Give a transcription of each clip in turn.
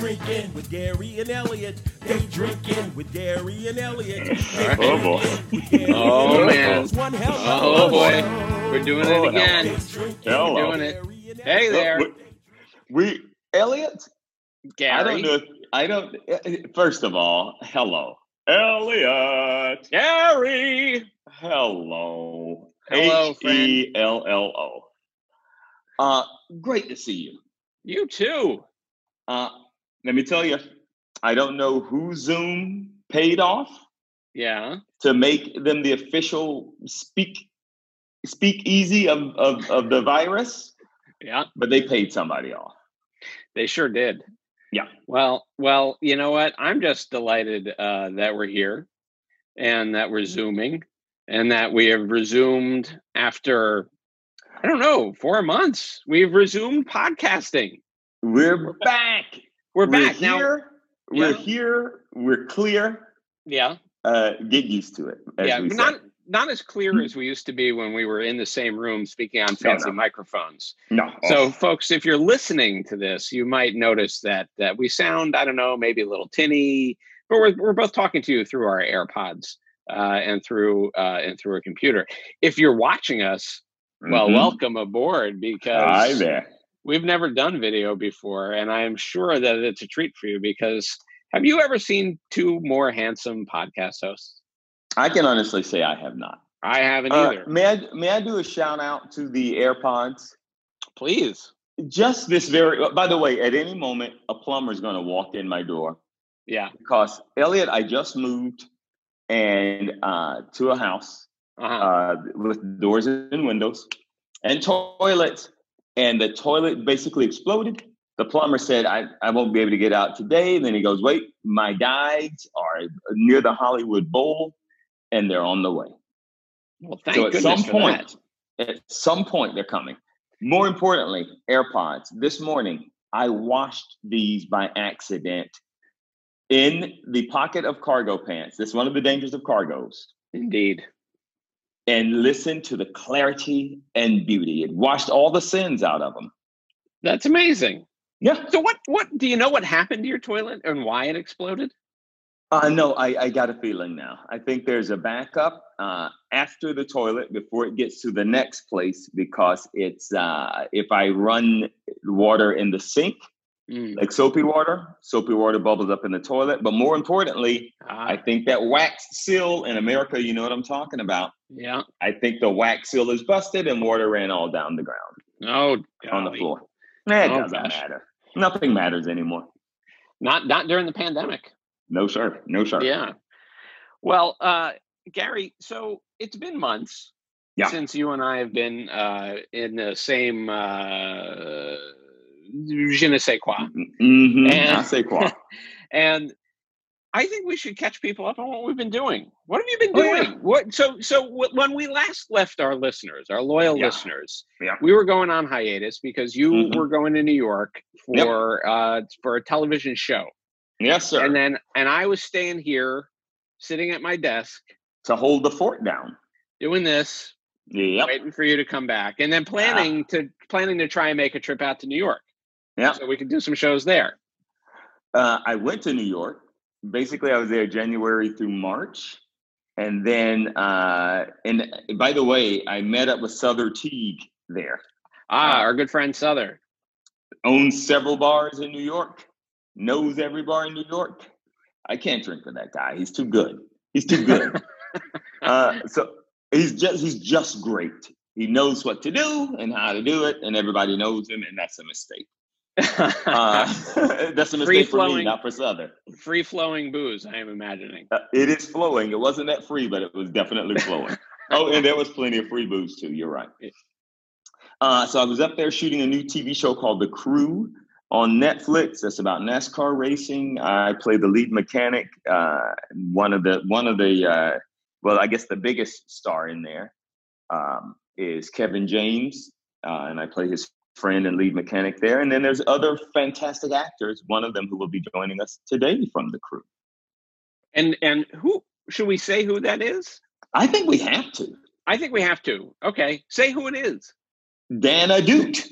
drinking with Gary and Elliot. They drinking with Gary and Elliot. right. Oh, boy. Oh, man. It's one hell Oh boy, we're doing it again. Hello. We're doing it. Hey there, We, we Elliot. Gary. I don't know. If, I don't. First of all, hello, Elliot. Gary. Hello. Hello, H E L L O. Uh, great to see you. You too. Uh, let me tell you, I don't know who Zoom paid off Yeah. to make them the official speak speak easy of, of, of the virus, Yeah. but they paid somebody off. They sure did. Yeah. Well, well, you know what? I'm just delighted uh, that we're here and that we're zooming and that we have resumed after I don't know, 4 months. We've resumed podcasting. We're back. We're, back now. here. We're Yeah. here. We're clear. Yeah. Uh, get used to it. Yeah, but say. not not as clear as we used to be when we were in the same room speaking on fancy no. microphones. no. So, folks, if you're listening to this, you might notice that that we sound, I don't know, maybe a little tinny, but we're we're both talking to you through our AirPods uh, and through uh, and through a computer. If you're watching us, well, Mhm. welcome aboard because Hi there. We've never done video before, and I am sure that it's a treat for you because. Have you ever seen two more handsome podcast hosts? I can honestly say I have not. I haven't Uh, either. may I may I do a shout out to the AirPods? Please. Just this very. By the way, at any moment, a plumber is going to walk in my door Yeah. because Elliot, I just moved and uh, to a house Uh-huh. uh, with doors and windows and toilets, and the toilet basically exploded. The plumber said, I, I won't be able to get out today. And then he goes, Wait, my guides are near the Hollywood Bowl and they're on the way. well, thank so at goodness some for point, that. at some point, they're coming. More importantly, AirPods. This morning, I washed these by accident in the pocket of cargo pants. That's one of the dangers of cargos. Indeed. And listened to the clarity and beauty. It washed all the sins out of them. That's amazing. Yeah. So what what do you know what happened to your toilet and why it exploded? Uh, no, I, I got a feeling now. I think there's a backup uh, after the toilet before it gets to the next place because it's uh, if I run water in the sink, Mm. like soapy water, soapy water bubbles up in the toilet. But more importantly, I Ah, think that wax seal in America, you know what I'm talking about. yeah. I think the wax seal is busted and water ran all down the ground Oh, on the floor. Nah, It Oh, doesn't gosh. matter. Nothing matters anymore. Not not during the pandemic. No, sir. No, sir. Yeah. Well, uh, Gary, so it's been months Yeah. since you and I have been uh, in the same uh, je ne sais quoi. Mm-hmm. And- I say quoi. and I think we should catch people up on what we've been doing. What have you been Oh, doing? yeah. What so so when we last left our listeners, our loyal Yeah. listeners, Yeah. we were going on hiatus because you Mhm. were going to New York Yep. for uh for a television show. Yes, sir. And then and I was staying here sitting at my desk to hold the fort down. doing this, Yep. waiting for you to come back, and then planning to planning to try and make a trip out to New York. Yeah. So we could do some shows there. Uh, I went to New York. Basically, I was there January through March. And then, uh, and by the way, I met up with Souther Teague there. Ah, Uh, our good friend Souther. Owns several bars in New York. Knows every bar in New York. I can't drink with that guy. He's too good. He's too good. uh, so he's just he's just great. He knows what to do and how to do it, and everybody knows him, and that's a mistake. Uh, that's a mistake for me, not for Souther. Free flowing booze, I am imagining. Uh, it is flowing. It wasn't that free, but it was definitely flowing. oh, and there was plenty of free booze too. You're right. Uh, so I was up there shooting a new TV show called The Crew on Netflix. That's about NASCAR racing. I play the lead mechanic. Uh, one of the one of the uh, well, I guess the biggest star in there um, is Kevin James, uh, and I play his friend and lead mechanic there. And then there's other fantastic actors. One of them who will be joining us today from The Crew. And and who should we say who that is? I think we have to. I think we have to. Okay, say who it is. Dan Ahdoot.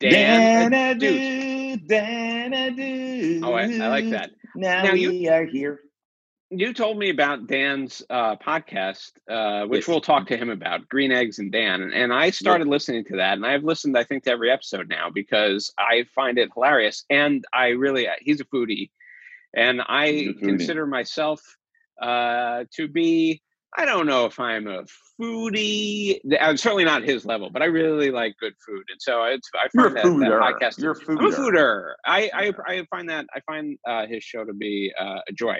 Dan, Dan-a-doo, Dan-a-doo. Oh, I, I like that. Now, Now you- we are here. You told me about Dan's uh, podcast, uh, which Yes. we'll talk to him about, Green Eggs and Dan. And I started listening to that, and I've listened, I think, to every episode now because I find it hilarious. And I really, he's a foodie, and I foodie. consider myself uh, to be. I don't know if I'm a foodie. I'm certainly not his level, but I really like good food, and so it's. I find that, that fooder. podcast. You're a I'm a fooder. fooder. I, I I find that I find uh, his show to be uh, a joy.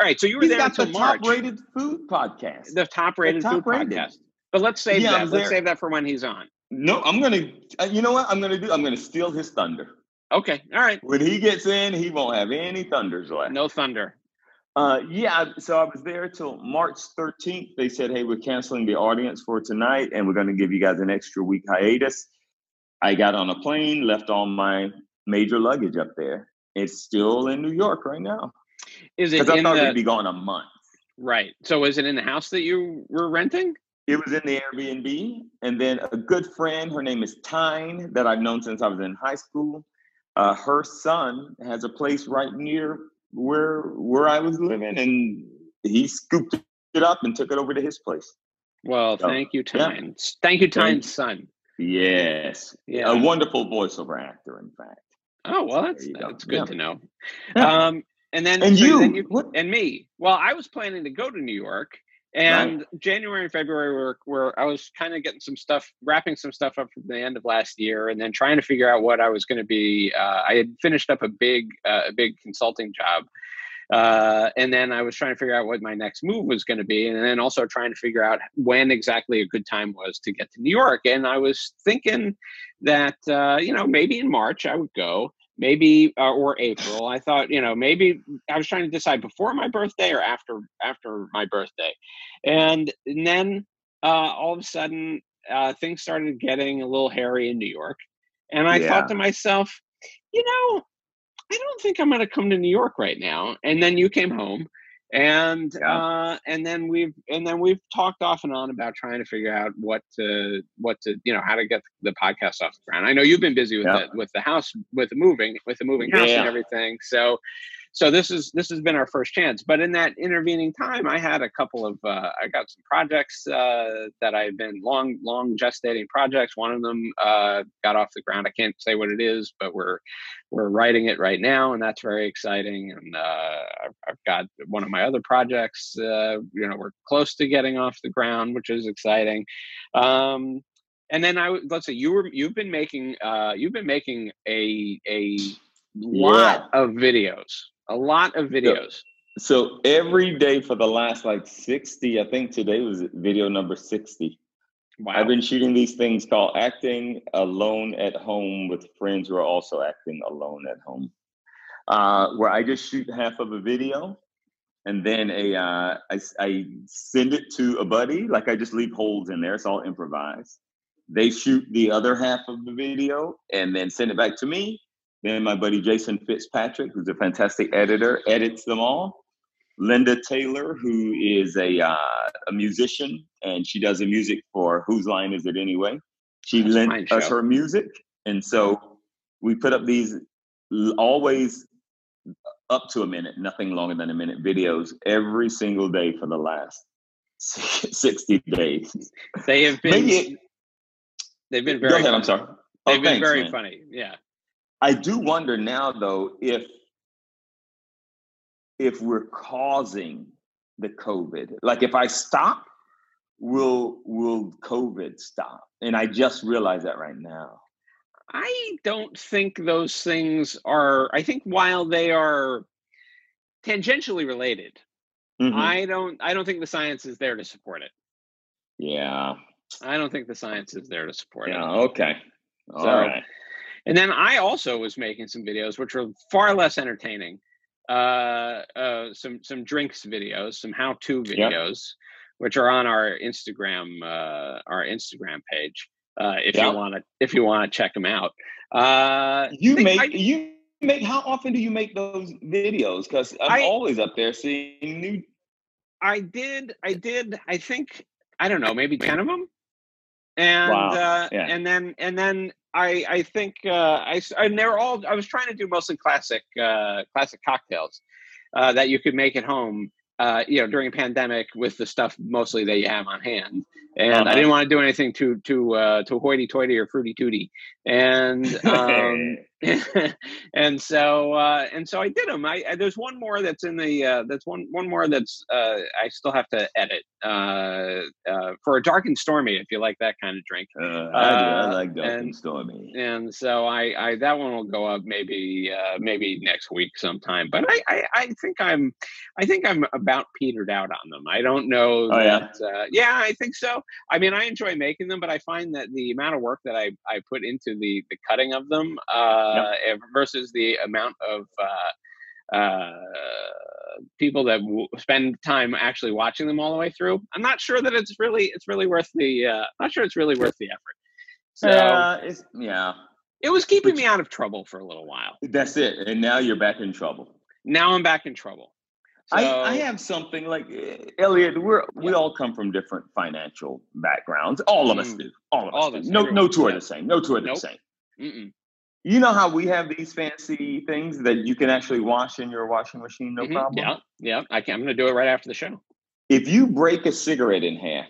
All right, so you were He's there got until the March. top-rated food podcast. The top rated food top-rated. podcast. But let's save Yeah, that. Let's save that for when he's on. No, I'm gonna. uh, You know what? I'm gonna do. I'm gonna steal his thunder. Okay. All right. When he gets in, he won't have any thunders left. No thunder. Uh, yeah, so I was there till March 13th. They said, hey, we're canceling the audience for tonight and we're going to give you guys an extra week hiatus. I got on a plane, left all my major luggage up there. It's still in New York right now. Is it Because I thought the we'd be gone a month. right? So is it in the house that you were renting? It was in the Airbnb. And then a good friend, her name is Tyne, that I've known since I was in high school. Uh, her son has a place right near where where I was living, and he scooped it up and took it over to his place. Well, So, thank you, yeah. Thank you, Thank Tynes' son. Yes. Yeah. A wonderful voiceover actor, in fact. Oh well, that's go. that's good Yeah. to know. Um, and then And so you, then you what? and me. Well, I was planning to go to New York, and January and February were where I was kind of getting some stuff, wrapping some stuff up from the end of last year, and then trying to figure out what I was going to be. Uh, I had finished up a big uh, a big consulting job. Uh, and then I was trying to figure out what my next move was going to be, and then also trying to figure out when exactly a good time was to get to New York. And I was thinking that uh, you know maybe in March I would go, maybe uh, or April. I thought you know maybe I was trying to decide before my birthday or after after my birthday, and, and then uh, all of a sudden uh, things started getting a little hairy in New York, and I Yeah. thought to myself, you know, I don't think I'm going to come to New York right now. And then you came home, and Yeah. uh, and then we've and then we've talked off and on about trying to figure out what to what to you know how to get the podcast off the ground. I know you've been busy with Yeah. the with the house with the moving with the moving house and everything. So so this is this has been our first chance. But in that intervening time, I had a couple of uh, I got some projects uh, that I've been long long gestating projects. One of them uh, got off the ground. I can't say what it is, but we're we're writing it right now, and that's very exciting. And uh, I've, I've got one of my other projects. Uh, you know, we're close to getting off the ground, which is exciting. Um, and then I let's say you were you've been making uh, you've been making a a lot of videos, a lot of videos. So every day for the last like 60, I think today was video number 60. Wow. I've been shooting these things called acting alone at home with friends who are also acting alone at home, uh, where I just shoot half of a video and then a uh, I, I send it to a buddy. Like I just leave holes in there. It's all improvised. They shoot the other half of the video and then send it back to me. Then my buddy Jason Fitzpatrick, who's a fantastic editor, edits them all. Linda Taylor, who is a uh, a musician, and she does the music for Whose Line Is It Anyway? She That's lent us show. her music, and so we put up these always up to a minute, nothing longer than a minute videos every single day for the last sixty days. They have been it, they've been go very ahead. I'm sorry. They've Oh, been thanks, very man. funny. Yeah. I do wonder now, though, if if we're causing the COVID. Like, if I stop, will will COVID stop? And I just realized that right now. I don't think those things are. I think while they are tangentially related, Mhm. I don't. I don't think the science is there to support it. yeah. I don't think the science is there to support it. Yeah. Okay. All So- right. And then I also was making some videos which were far less entertaining. Uh, uh, some some drinks videos, some how-to Yep. videos, which are on our Instagram uh, our Instagram page. Uh, if Yep. you want to if you want to check them out. Uh, You make I- you make. How often do you make those videos? Because I'm I- always up there seeing new. I did. I did. I think I don't know. Maybe ten of them. And Wow. uh, Yeah. and then and then I I think uh, I and they're all I was trying to do mostly classic uh, classic cocktails uh, that you could make at home. Uh, you know, during a pandemic with the stuff mostly that you have on hand, and I Uh-huh. didn't want to do anything too too uh, too hoity-toity or fruity-tooty, and um, and so uh, and so I did them. I, I there's one more that's in the uh, that's one one more that's uh, I still have to edit uh, uh, for a dark and stormy if you like that kind of drink. Uh, I, do. I like Dark and, and- Stormy. And so I, I that one will go up maybe uh, maybe next week sometime. But I, I, I think I'm I think I'm about petered out on them. I don't know Oh, yeah? that uh, yeah I think so. I mean I enjoy making them, but I find that the amount of work that I, I put into the the cutting of them uh, eh, versus the amount of uh, uh, people that w- spend time actually watching them all the way through. I'm not sure that it's really it's really worth the uh, not sure it's really worth the effort. So yeah, it's, yeah, it was keeping me out of trouble for a little while. that's it. And now you're back in trouble. Now I'm back in trouble. I, So- I have something like eh, Elliot. We're we all come from different financial backgrounds. All of us Mm. do. All of us. All of do. us, No, everyone. no two are Yeah. the same. No two are the same. Mm-mm. You know how we have these fancy things that you can actually wash in your washing machine, no Mhm. problem. Yeah, yeah. I can, I'm going to do it right after the show. If you break a cigarette in half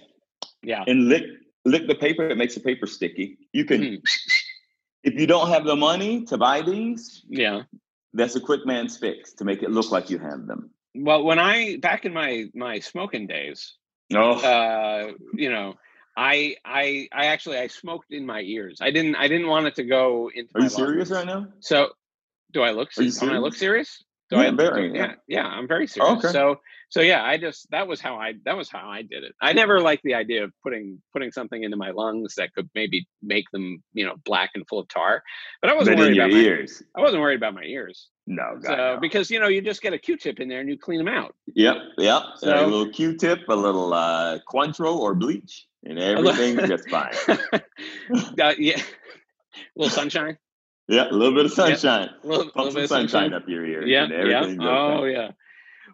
Yeah. and lick lick the paper, it makes the paper sticky. You can. Mhm. If you don't have the money to buy these, Yeah. that's a quick man's fix to make it look like you have them. Well, when I back in my my smoking days, Oh, uh, you know, I I I actually I smoked in my ears. I didn't I didn't want it to go into. are my you serious lungs. right now? So, do I look? You Don't I look serious? Do Yeah, I? very, do- yeah. yeah, yeah. I'm very serious. Okay. So, so yeah, I just that was how I that was how I did it. I never liked the idea of putting putting something into my lungs that could maybe make them you know black and full of tar. But I wasn't But worried about my ears. I wasn't worried about my ears. No, God, So no. because you know you just get a Q-tip in there and you clean them out. Yep, yep. So- a little Q-tip, a little uh, Cointreau or bleach, and everything's just fine. uh, yeah, a little sunshine. Yeah, a little bit of sunshine. A little, Pump little some bit of sunshine up your ear. yeah, and yeah. Oh, fine. yeah.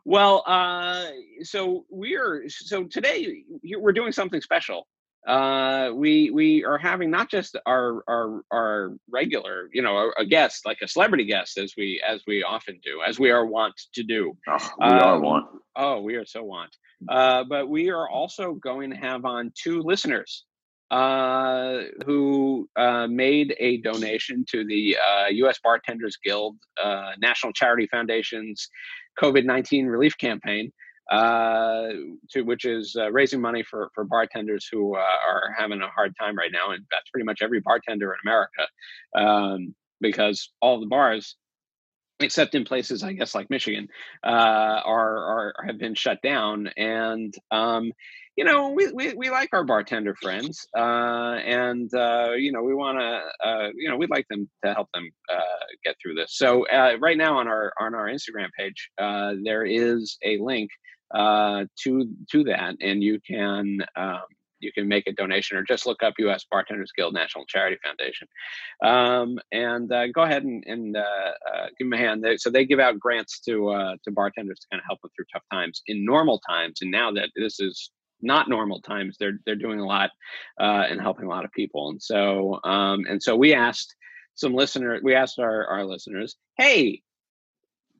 Well, uh, so we're so today we're doing something special. Uh, we we are having not just our our our regular, you know, a, a guest like a celebrity guest as we as we often do, as we are wont to do. Oh, we are Um, one. Oh, we are so want. Uh, but we are also going to have on two listeners uh, who uh, made a donation to the uh, U.S. Bartenders Guild uh, National Charity Foundation's COVID 19 relief campaign. Uh, to which is uh, raising money for for bartenders who uh, are having a hard time right now, and that's pretty much every bartender in America, um, because all the bars, except in places I guess like Michigan, uh, are are have been shut down, and um, you know we, we we like our bartender friends, uh, and uh, you know we want to uh, you know we'd like them to help them uh, get through this. So uh, right now on our on our Instagram page, uh, there is a link uh, to to that, and you can. Um, you can make a donation or just look up U.S. Bartenders Guild National Charity Foundation, um, and uh, go ahead and, and uh, uh, give them a hand. They, so they give out grants to uh, to bartenders to kind of help them through tough times in normal times, and now that this is not normal times, they're they're doing a lot uh, and helping a lot of people. And so um, and so we asked some listener, we asked our our listeners, hey,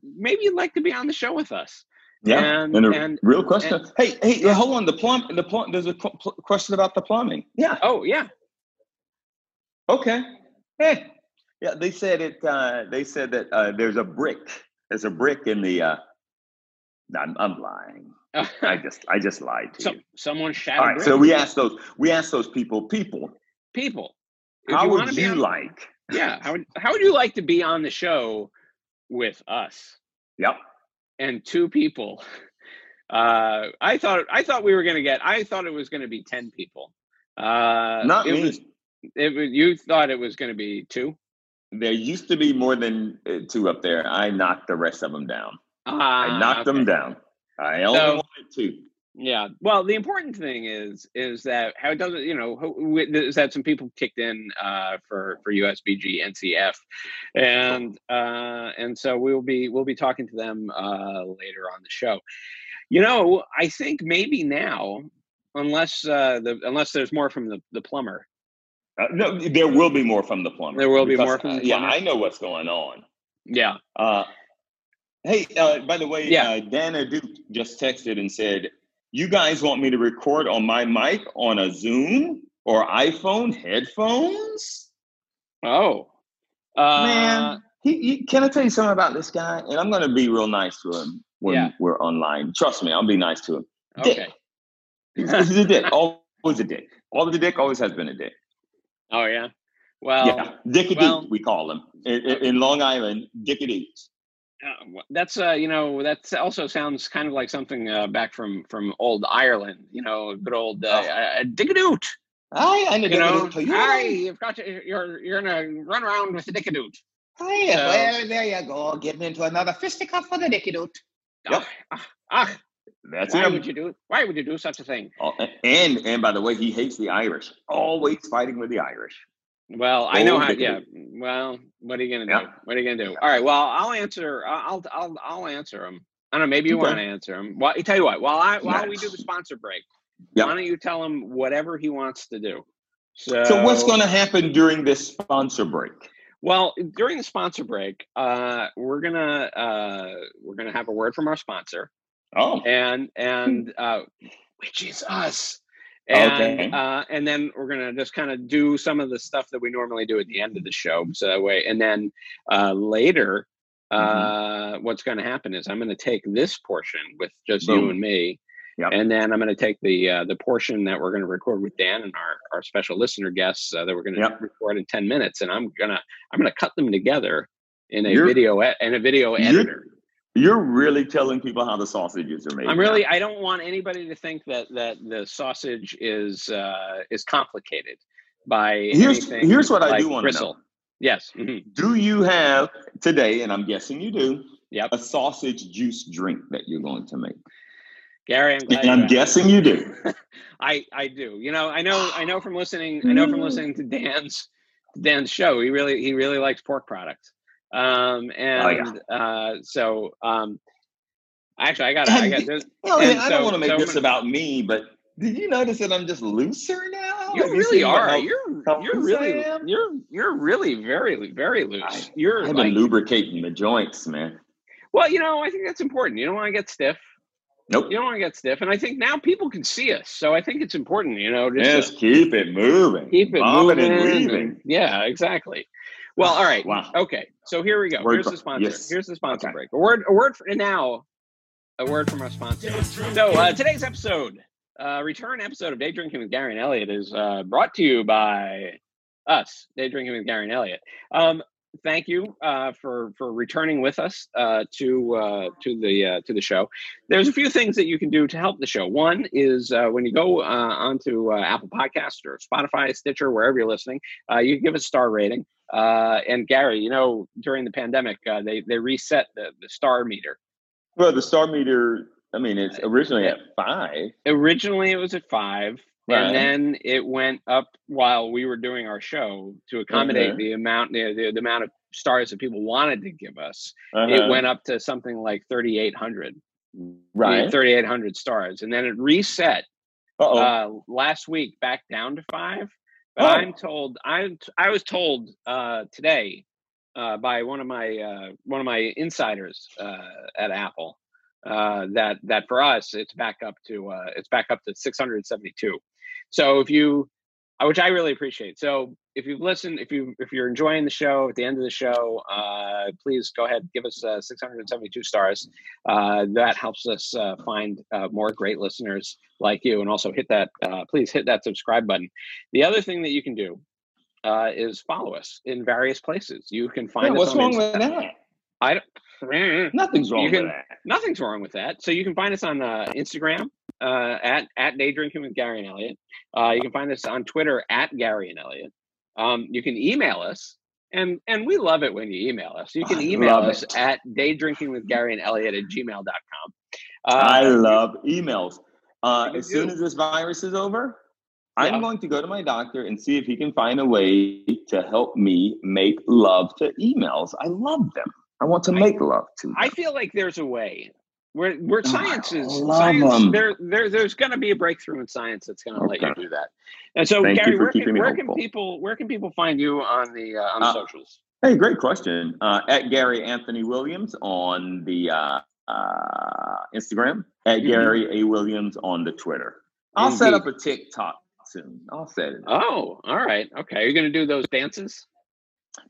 maybe you'd like to be on the show with us. Yeah, and- and, a and- real question. hey, hey, hold on. The plumb, the plumb. There's a qu- pl- question about the plumbing. Yeah. Oh yeah, Okay. Hey. Yeah, they said it. Uh, they said that uh, there's a brick. There's a brick in the. Uh, I'm, I'm lying. I just, I just lied to so, you. someone shouted. All right. So we asked those. We asked those people. People, people. If how wanna would you on- like? Yeah, how would how would you like to be on the show with us Yep. And two people? Uh, I thought I thought we were gonna get. I thought it was gonna be ten people. Uh, Not it me. Was, it was. You thought it was gonna be two. There used to be more than uh, two up there. I knocked the rest of them down. Ah, I knocked them down. I only So- wanted two. Yeah. Well, the important thing is is that how it doesn't. You know, who- is that some people kicked in uh, for for USBG NCF, and uh, and so we'll be we'll be talking to them uh, later on the show. You know, I think maybe now unless uh, the unless there's more from the the plumber. Uh, no, there will be more from the plumber. There will be more from the uh, yeah. I know what's going on. Yeah. Uh, hey, uh, by the way, Yeah. uh, Dan Ahdoot just texted and said, "You guys want me to record on my mic on a Zoom or iPhone headphones?" Oh. Uh, Man, he, he, can I tell you something about this guy? And I'm going to be real nice to him when Yeah. we're online. Trust me, I'll be nice to him. Dick. Okay. He's a dick. Always a dick. Always a dick. Always has been a dick. Oh yeah. Well, yeah, Dickadoo, well- we call him in, in, Long Island. Dickadoos. Uh, that's uh, you know that also sounds kind of like something uh, back from from old Ireland. You know, good old uh, Oh. uh. Hi, I'm the You know, Dickadoo. hi, you've got to, you're you're gonna run around with the Dickadoot. Hi, So- well, there you go, getting into another fisticuff for the Dickadoot. Yep. Ah, ah, ah, That's why him. would you do? Why would you do such a thing? Oh, and and by the way, he hates the Irish. Always fighting with the Irish. Well, I know how. Yeah. Well, what are you gonna Yeah. do? What are you gonna do? All right. Well, I'll answer. I'll I'll I'll answer him. I don't know. Maybe you Okay. want to answer him. Well, I tell you what. While I while we do the sponsor break, Yep. why don't you tell him whatever he wants to do? So, So what's going to happen during this sponsor break? Well, during the sponsor break, uh, we're gonna uh, we're gonna have a word from our sponsor, Oh, and and uh, which is us. And Okay. uh, and then we're gonna just kind of do some of the stuff that we normally do at the end of the show. So that way, and then uh, later, Mm-hmm. uh, what's going to happen is I'm going to take this portion with just you and me, Yep. and then I'm going to take the uh, the portion that we're going to record with Dan and our our special listener guests uh, that we're going to Yep. record in ten minutes, and I'm gonna I'm gonna cut them together in a You're- video e- in a video editor. You're really telling people how the sausages are made. I'm really I don't want anybody to think that that the sausage is uh, is complicated by Here's- anything here's what I do wanna know. bristle. Yes. mhm. Do you have today, and I'm guessing you do, Yep. a sausage juice drink that you're going to make? Gary, I'm glad I'm guessing you do. I I do. You know, I know I know from listening I know from listening to Dan's Dan's show. He really he really likes pork products. Um and uh so um actually I got I got this Well, And I don't want to make so this about me, but did you notice that I'm just looser now? you Have really seen are. how- You're how you're really you're you're really very very loose. I- you're I've like been lubricating the joints, man. well, you know, I think that's important. You don't want to get stiff. Nope. You don't want to get stiff. And I think now people can see us. So I think it's important, you know, just Just keep it moving. keep it moving. and and- yeah, exactly. Well, all right. Wow. Okay. So here we go. Word Here's the sponsor. yes. Here's the sponsor Okay. break. A word. A word for and now. A word from our sponsor. So uh, today's episode, uh, return episode of Day Drinking with Gary and Elliot, is uh, brought to you by us, Day Drinking with Gary and Elliot. Um, thank you uh, for for returning with us uh, to uh, to the uh, to the show. There's a few things that you can do to help the show. One is uh, when you go uh, onto uh, Apple Podcast or Spotify, Stitcher, wherever you're listening, uh, you can give a star rating. Uh, and Gary, you know, during the pandemic, uh, they they reset the, the star meter. Well, the star meter, I mean, it's originally at five. Originally, it was at five, Right. and then it went up while we were doing our show to accommodate Okay. the amount the, the, the amount of stars that people wanted to give us. Uh-huh. It went up to something like 3,800. right. 3,800 stars, and then it reset uh, last week back down to five. Oh. I'm told I'm I was told uh, today uh, by one of my uh, one of my insiders uh, at Apple uh, that that for us it's back up to uh, it's back up to 672. So if you which I really appreciate. So if you've listened, if you if you're enjoying the show at the end of the show, uh, please go ahead give us uh, 672 stars. Uh, that helps us uh, find uh, more great listeners like you, and also hit that. Uh, please hit that subscribe button. The other thing that you can do uh, is follow us in various places. You can find Yeah, us. what's on wrong Inst- with that? I don't, Nothing's wrong can- with that. nothing's wrong with that. So you can find us on uh, Instagram uh, at at Day Drinking with Gary and Elliot. Uh, you can find us on Twitter at Gary and Elliot. Um, you can email us, and and we love it when you email us. You can I email us it. at drinking with Gary and Elliot at gmail.com. Uh, I love emails. Uh, as soon as this virus is over, I'm going to go to my doctor and see if he can find a way to help me make love to emails. I love them. I want to I- make love to them. I feel like there's a way. Where where science is Oh, love science, there there there's going to be a breakthrough in science that's going to let you do that. And so, Thank Gary, where, can, where can people where can people find you on the uh, on the Uh, socials? Hey, great question. Uh, at Gary Anthony Williams on the uh, uh, Instagram, at Mhm. Gary A. Williams on the Twitter. I'll set up a TikTok soon. I'll set it. up. Oh, all right, okay. You're you going to do those dances?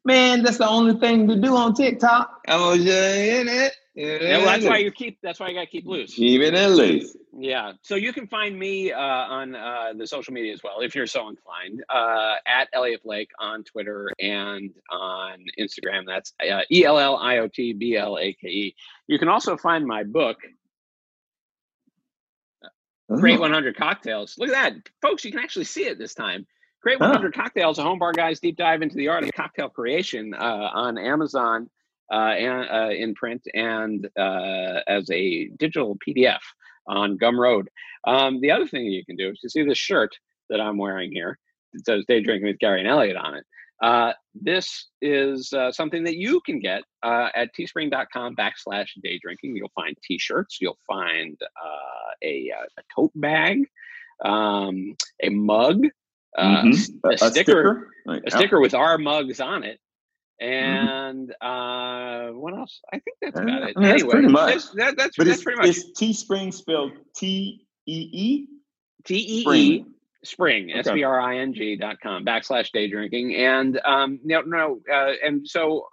Man, that's the only thing to do on TikTok. I was uh, in it. Yeah, well, that's why you keep. That's why you got to keep loose. keep it in loose. Yeah. So you can find me uh, on uh, the social media as well, if you're so inclined, uh, at Elliot Blake on Twitter and on Instagram. That's uh, E L L I O T B L A K E. You can also find my book, Great 100 Cocktails. Look at that, folks! You can actually see it this time. Great Huh. 100 Cocktails: A Home Bar Guy's Deep Dive into the Art of Cocktail Creation uh, on Amazon uh, and uh, in print and uh, as a digital PDF on Gumroad. Um, the other thing you can do is you see this shirt that I'm wearing here. It says "Day Drinking with Gary and Elliot" on it. Uh, this is uh, something that you can get uh, at teespring.com backslash day drinking. You'll find t-shirts. You'll find uh, a, a tote bag, um, a mug, uh, Mhm. a, sticker, Like, a sticker with our mugs on it. Mm-hmm. And uh, what else? I think that's Uh, about it. I mean, that's anyway, pretty much. that's- that- that's, But that's it's, pretty much it's Teespring spelled T E E T E E Spring. spring Okay. s p r i n g dot com backslash day drinking and um no no uh, and so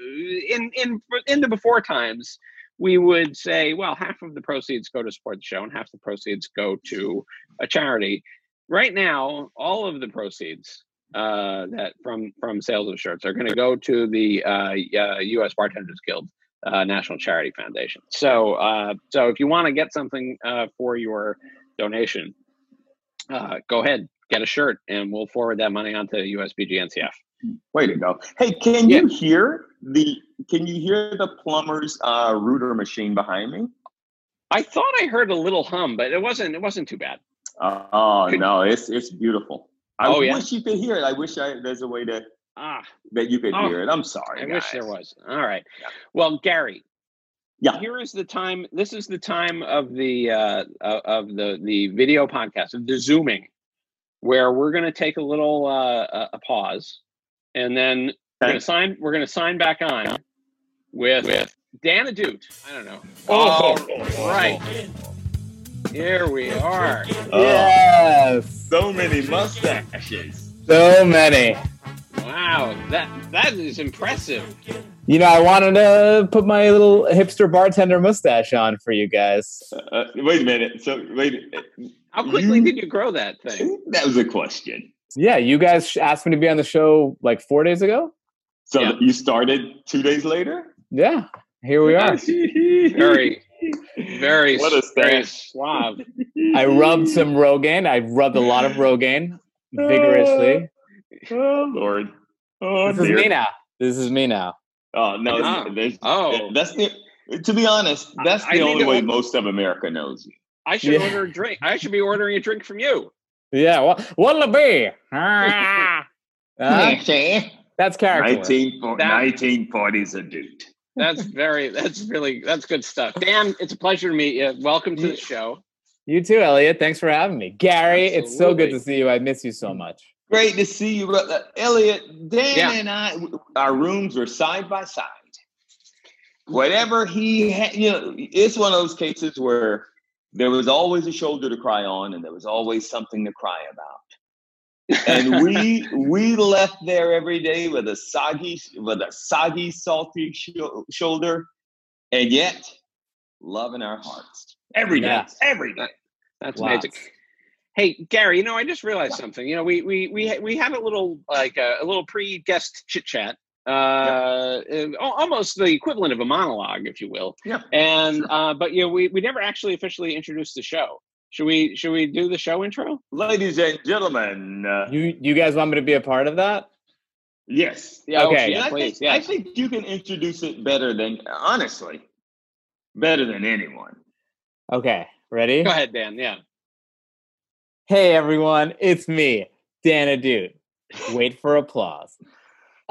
uh, in in in the before times we would say well half of the proceeds go to support the show and half the proceeds go to a charity right now all of the proceeds uh that from from sales of shirts are going to go to the uh, uh us bartenders guild uh, national charity foundation so uh so if you want to get something uh for your donation uh, go ahead, get a shirt, and we'll forward that money on to USBG NCF. Way to go! Hey, can Yeah. you hear the? Can you hear the plumber's uh, router machine behind me? I thought I heard a little hum, but it wasn't. It wasn't too bad. Uh, oh no, it's it's beautiful. I Oh, yeah? wish you could hear it. I wish I there's a way to Ah, that you could Oh, hear it. I'm sorry. I wish there was. All right. Well, Gary, Yeah. here is the time. This is the time of the uh, of the the video podcast of the zooming, where we're going to take a little uh, a, pause, and then we're going to sign. We're going to sign back on with with Dan Ahdoot. I don't know. Oh, right. Here we are. Yes, So many mustaches. so many. Wow, that that is impressive. You know, I wanted to put my little hipster bartender mustache on for you guys. Uh, wait a minute. So wait. How quickly You- did you grow that thing? That was a question. Yeah, you guys asked me to be on the show like four days ago. So Yeah. you started two days later. Yeah, here we are. Very, very, What a very suave. I rubbed some Rogaine. I rubbed a lot of Rogaine vigorously. Oh Lord. Oh This is me now. This is me now. Oh no. Ah. there's- Oh. That's the. To be honest, that's I the need only to- way most of America knows you. I should Yeah. order a drink. I should be ordering a drink from you. Yeah, well, what'll it be? Ah. Uh, that's character. work. 19, That- 1940s a dude. That's very. That's really. That's good stuff. Dan, it's a pleasure to meet you. Welcome to the show. You too, Elliot. Thanks for having me. Gary, it's so good to see you. I miss you so much. Great to see you, brother. Elliot, Dan Yeah. and I, our rooms were side by side. Whatever he had, you know, it's one of those cases where there was always a shoulder to cry on and there was always something to cry about. And we we left there every day with a soggy with a soggy salty sho- shoulder and yet love in our hearts every day Yes. every day That's Lots. amazing. Hey, Gary, you know, I just realized something. You know, we we we we had a little like a, a little pre-guest chit chat, uh, uh, al- almost the equivalent of a monologue, if you will. Yeah. And uh, but you know, we we never actually officially introduced the show. Should we should we do the show intro? ladies and gentlemen uh, You you guys want me to be a part of that? yes Yeah. Okay. Yeah. And I Please. think, I think you can introduce it better than honestly better than anyone Okay, ready? Go ahead, Dan. Yeah. Hey everyone, it's me, Dan Ahdoot. Wait for applause.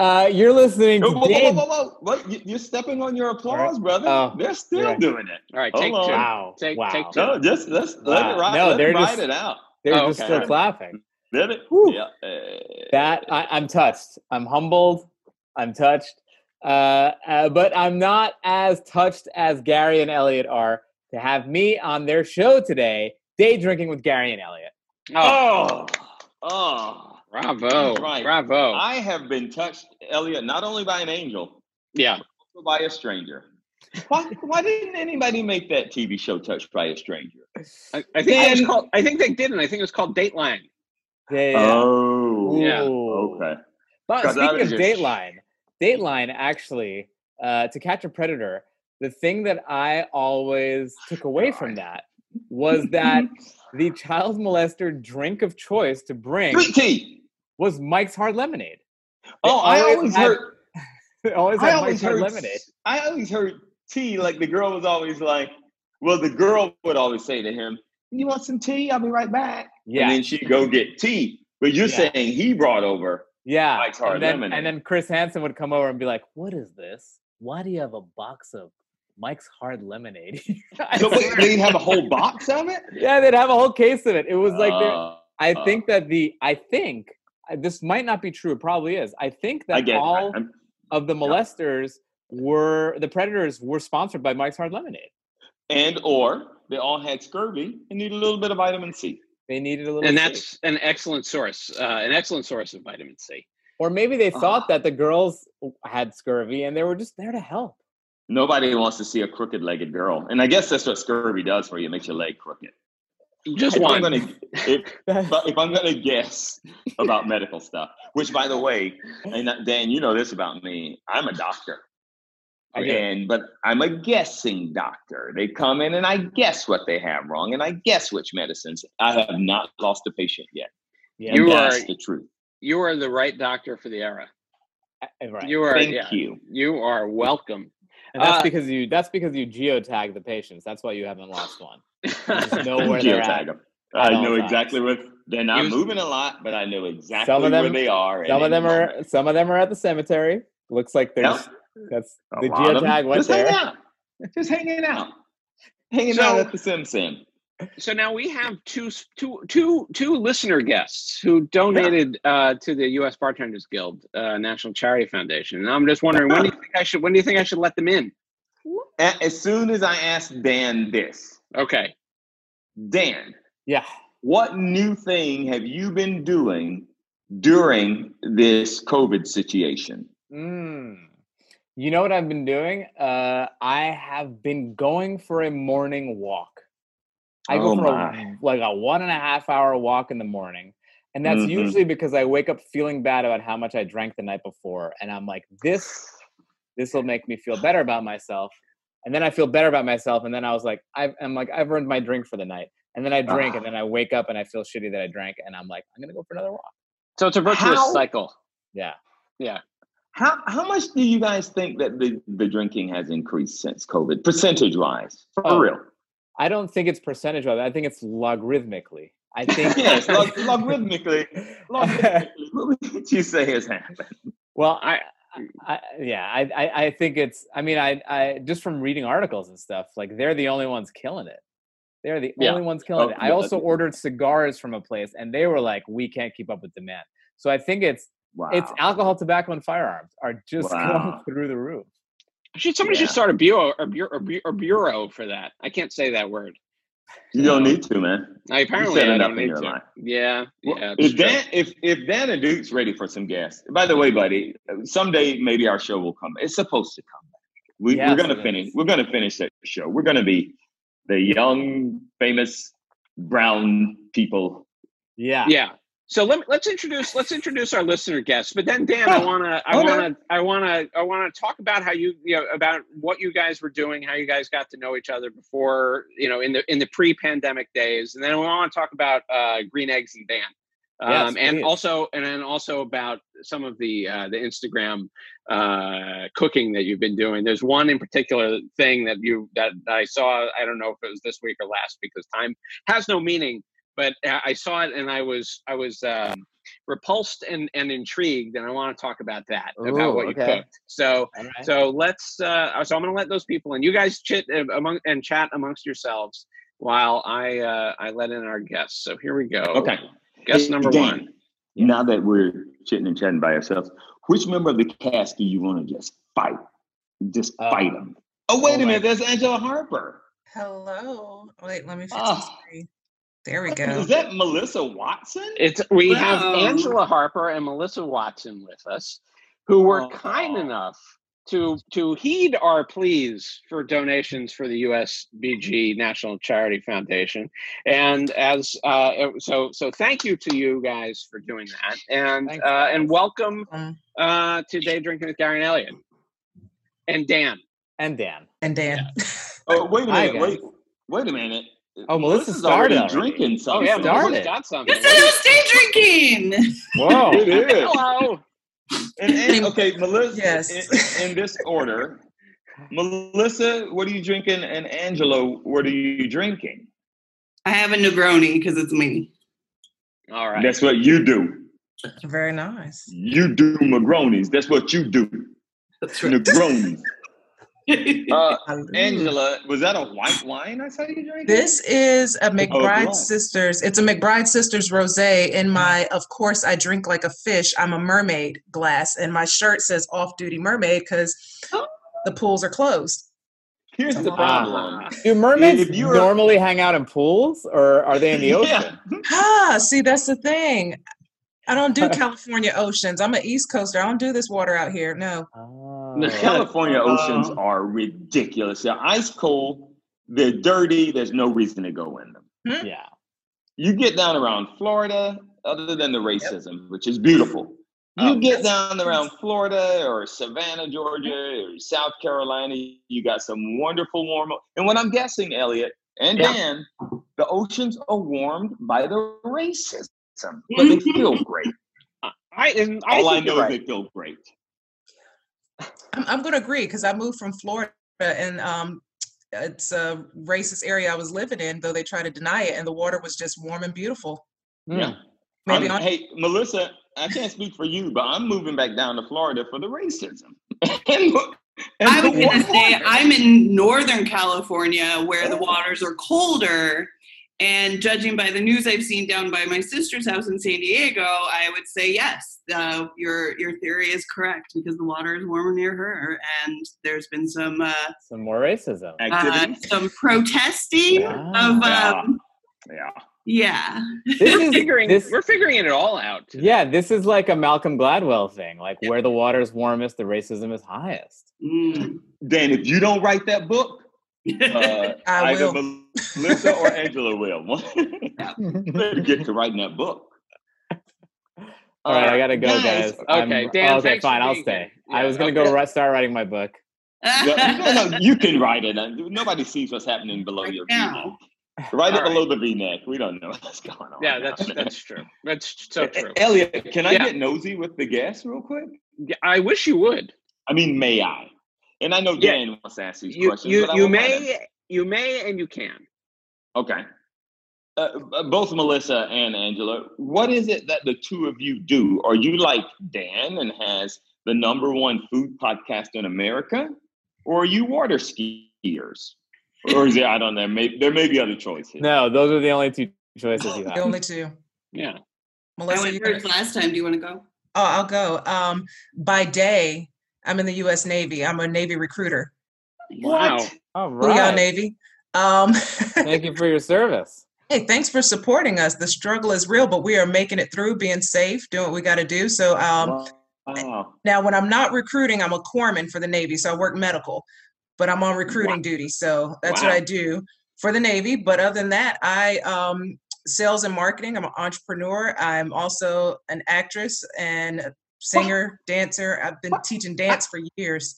Uh, you're listening to Whoa, whoa, whoa, whoa, whoa, What? You- You're stepping on your applause, brother. Oh, They're still right. doing it. All right, Hold take on. two. Wow. Take wow. take two. No, just let's let it ride. No, let they're it ride just- it out. They're Oh, just okay. still clapping. Let it. Whew. Yeah. That I, I'm touched. I'm humbled. I'm touched. Uh, uh, but I'm not as touched as Gary and Elliot are to have me on their show today, day drinking with Gary and Elliot. Oh, Oh, oh. Bravo, Right. bravo. I have been touched, Elliot, not only by an angel, yeah. but by a stranger. Why, why didn't anybody make that TV show Touched by a Stranger? I, I think it was called. I think they did, and I think it was called Dateline. Yeah. yeah. Oh, Yeah. Okay. But speaking of just- Dateline, Dateline actually, uh, to catch a predator, the thing that I always took away from that was that the child molester drink of choice to bring Sweet tea. Was Mike's Hard Lemonade. Oh, I always had- heard. They always I always Mike's Hard heard. Lemonade. I always heard tea. Like the girl was always like, well, the girl would always say to him, "You want some tea? I'll be right back." Yeah, And then she'd go get tea. But you're Yeah. saying he brought over. yeah. Mike's Hard and then, Lemonade. And then Chris Hansen would come over and be like, "What is this? Why do you have a box of Mike's Hard Lemonade?" I So wait, they'd have a whole box of it. yeah, they'd have a whole case of it. It was like, Uh, I uh, think that the, I think this might not be true. It probably is. I think I that get. all I, of the molesters were the predators were sponsored by Mike's Hard Lemonade. and or they all had scurvy and need a little bit of vitamin C. They needed a little, And C. that's an excellent source, uh, an excellent source of vitamin C. or maybe they thought Ah. that the girls had scurvy and they were just there to help. Nobody wants to see a crooked-legged girl, and I guess that's what scurvy does for you. It makes your leg crooked. Just if one. I'm gonna, if, but if I'm gonna guess about medical stuff, which by the way, and Dan, you know this about me, I'm a doctor. And but I'm a guessing doctor. They come in and I guess what they have wrong, and I guess which medicines. I have not lost a patient yet. Yeah, You that's are- the truth. you are the right doctor for the era. uh, right. You are. Thank yeah, you. You are welcome. and that's uh, because you that's because you geotag the patients. That's why you haven't lost one. Just know where they're Geotag at. 'em. at I know times. exactly what they're not You- moving a lot, but I know exactly Some of where them- they are. at Some of any them moment. are some of them are at the cemetery. Looks like there's that's A the lot of 'em geotag went just there. hanging out. Just hanging out. Hanging So- out at the Sim Sim. So now we have two, s- two, two, two listener guests who donated uh, to the U.S. Bartenders Guild uh, National Charity Foundation, and I'm just wondering when do you think I should when do you think I should let them in? As soon as I ask Dan this, Okay. Dan, Yeah. what new thing have you been doing during this COVID situation? Mm. You know what I've been doing? Uh, I have been going for a morning walk. I go Oh for my. a, like a one and a half hour walk in the morning. And that's Mhm. usually because I wake up feeling bad about how much I drank the night before. And I'm like, this, this will make me feel better about myself. And then I feel better about myself. And then I was like, I've, I'm like, I've earned my drink for the night. And then I drink, and Ah. then I wake up and I feel shitty that I drank. And I'm like, I'm gonna go for another walk. So it's a virtuous How- cycle. Yeah. Yeah. How how much do you guys think that the, the drinking has increased since COVID, percentage wise? For Oh. real. I don't think it's percentage wise. I think it's logarithmically. I think yes, log- logarithmically. Logarithmically, what would you say has happened? well, I I, yeah, I, I, I think it's. I mean, I, I just from reading articles and stuff, like they're the only ones killing it. They're the Yeah. only ones killing Oh, it. I yeah, also ordered cigars from a place, and they were like, "We can't keep up with demand." So I think it's Wow. it's alcohol, tobacco, and firearms are just going through the roof. should somebody Yeah. should start a bureau a bureau, a bu- a bureau for that. I can't say that word. You don't need to, man. I apparently set I don't up in need your to. life. Yeah, Well, yeah. if true. Dan if if Dan and Duke's ready for some guests, by the way, mm-hmm. buddy, someday maybe our show will come. It's supposed to come. We, Yes, we're gonna finish. is. We're gonna finish that show. We're gonna be the young, famous brown people. Yeah, yeah so let, let's introduce let's introduce our listener guests but then dan i want to i okay. want to i want to i want to talk about how you you know about what you guys were doing how you guys got to know each other before you know in the in the pre-pandemic days and then we want to talk about uh green eggs and dan Yes, um, and please. also and then also about some of the uh, the Instagram uh, cooking that you've been doing. There's one in particular thing that you that I saw. I don't know if it was this week or last because time has no meaning. But I I saw it and I was I was um, repulsed and, and intrigued, and I want to talk about that about Ooh, what you cooked. So All right. so let's uh, so I'm going to let those people and You guys chit uh, among and chat amongst yourselves while I uh, I let in our guests. So here we go. Okay. guest Hey, number Dan, one. Now that we're chitting and chatting by ourselves, which member of the cast do you want to just fight? Just Uh, fight them. Oh, wait oh a my- minute. There's Angela Harper. Hello. Wait, let me fix Oh. The screen. There we go. Is that Melissa Watson? It's we have Angela Harper and Melissa Watson with us, who were Oh. kind enough to to heed our pleas for donations for the USBG National Charity Foundation, and as uh, so so thank you to you guys for doing that, and uh, and welcome uh, to Day Drinking with Gary and Elliot, and Dan. and Dan. and Dan. Oh, wait a minute. Wait, wait a minute. Oh, Melissa Melissa's started already already. drinking Oh something. yeah, started. Melissa's got something. Yes, I was day drinking. Whoa. It is. Hello. And, and- okay, Melissa. Yes. In, in this order, Melissa, what are you drinking? And Angelo, what are you drinking? I have a Negroni because it's me. All right. That's what you do. Very nice. You do Negronis. That's what you do. That's right. Negronis. Uh, Angela, was that a white wine I saw you drinking? This is a McBride black. Sisters. It's a McBride Sisters rosé in my of course I drink like a fish. I'm a mermaid glass and my shirt says off duty mermaid cuz Oh. the pools are closed. Here's the Ah. problem. Do mermaids you're- normally hang out in pools or are they in the Yeah. ocean? Ah, see that's the thing. I don't do California oceans. I'm an East Coaster. I don't do this water out here. No. Oh. The oh. California uh-huh. oceans Oh. are ridiculous. They're ice cold. They're dirty. There's no reason to go in them. Hmm? yeah. You get down around Florida, other than the racism, which is beautiful. You Oh. get down around Florida or Savannah, Georgia, mm-hmm. or South Carolina, you got some wonderful warm. And what I'm guessing, Elliot and Yeah. Dan, the oceans are warmed by the racism, but they mm-hmm. feel great. I and I All I know you're is they feel great. I'm, I'm going to agree because I moved from Florida and um, it's a racist area I was living in, though they try to deny it, and the water was just warm and beautiful. Hmm. Yeah. Maybe on hey, Melissa, I can't speak for you, but I'm moving back down to Florida for the racism. and, and I was going to say, I'm in Northern California where the waters are colder. And judging by the news I've seen down by my sister's house in San Diego, I would say yes, uh, your your theory is correct because the water is warmer near her, and there's been some uh, Some more racism. uh, some protesting Wow. of Yeah. um, yeah. yeah. This We're is figuring this, we're figuring it all out. yeah, this is like a Malcolm Gladwell thing. Like where the water is warmest, the racism is highest. Mm. Dan, if you don't write that book, uh, I either will. Melissa or Angela will. Better get to writing that book. All right, I gotta go, guys. guys. Okay, I'm- Dan, okay, thanks for fine. I'll stay. here. I was gonna okay. go ri- start writing my book. Yeah, no, no, you can write it. Uh, Nobody sees what's happening below Right your now. V-neck. Write it All right. below the V-neck. We don't know what's going on. Yeah, now. that's that's true. That's so true. Elliot, can I Yeah. get nosy with the guests real quick? Yeah, I wish you would. I mean, may I? And I know Yeah. Dan wants to ask these You questions. you but you won't let may you may and you can. Okay. Uh, uh, both Melissa and Angela, what is it that the two of you do? Are you like Dan and has the number one food podcast in America? Or are you water skiers? Or is there, I don't know, may, there may be other choices. No, those are the only two choices you have. the only two. Yeah. Melissa, you went first last time. Do you want to go? Oh, I'll go. Um, by day, I'm in the U.S. Navy. I'm a Navy recruiter. Wow. All Booyah, right. Navy. Um, Thank you for your service. hey, thanks for supporting us. The struggle is real, but we are making it through, being safe, doing what we got to do. So um, Wow. now, when I'm not recruiting, I'm a corpsman for the Navy, so I work medical, but I'm on recruiting duty. So that's what I do for the Navy. But other than that, I um, sales and marketing. I'm an entrepreneur. I'm also an actress and a singer, dancer. I've been teaching dance for years.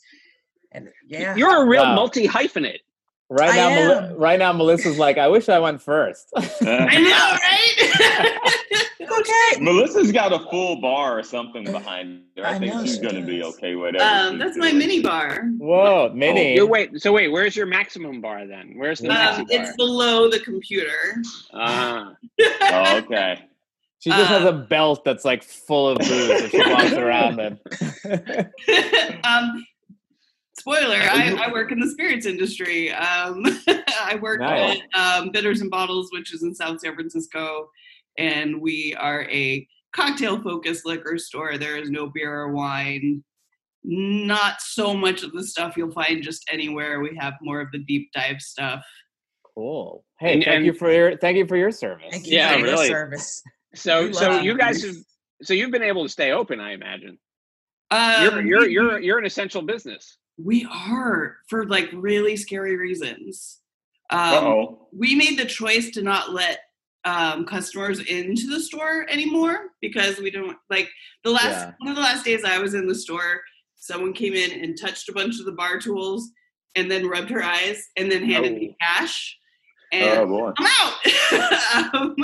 And yeah, You're a real Wow. multi hyphenate. Right I now, Mel- right now, Melissa's like, I wish I went first. I know, right? Okay. Melissa's got a full bar or something behind her. I, I think know she's she going to be does. okay. Whatever. um, she's that's my doing. mini bar. Whoa, Oh, you're wait. So wait, where's your maximum bar then? Where's the Um, maximum bar? it's below the computer. Ah, Oh, okay. She just has a belt that's like full of booze that she walks around in. um, spoiler: I, I work in the spirits industry. Um, I work Nice. at um, Bitters and Bottles, which is in South San Francisco, and we are a cocktail-focused liquor store. There is no beer or wine. Not so much of the stuff you'll find just anywhere. We have more of the deep dive stuff. cool. Hey, And- thank and- you for your thank you for your service. Thank you Yeah, for your really. service. So We so you guys have so you've been able to stay open, I imagine. Um, You're you're you're you're an essential business. we are for like really scary reasons. Um, we made the choice to not let um, customers into the store anymore because we don't like the last Yeah. one of the last days I was in the store. Someone came in and touched a bunch of the bar tools and then rubbed her eyes and then handed me cash. And Oh, boy. I'm out. um,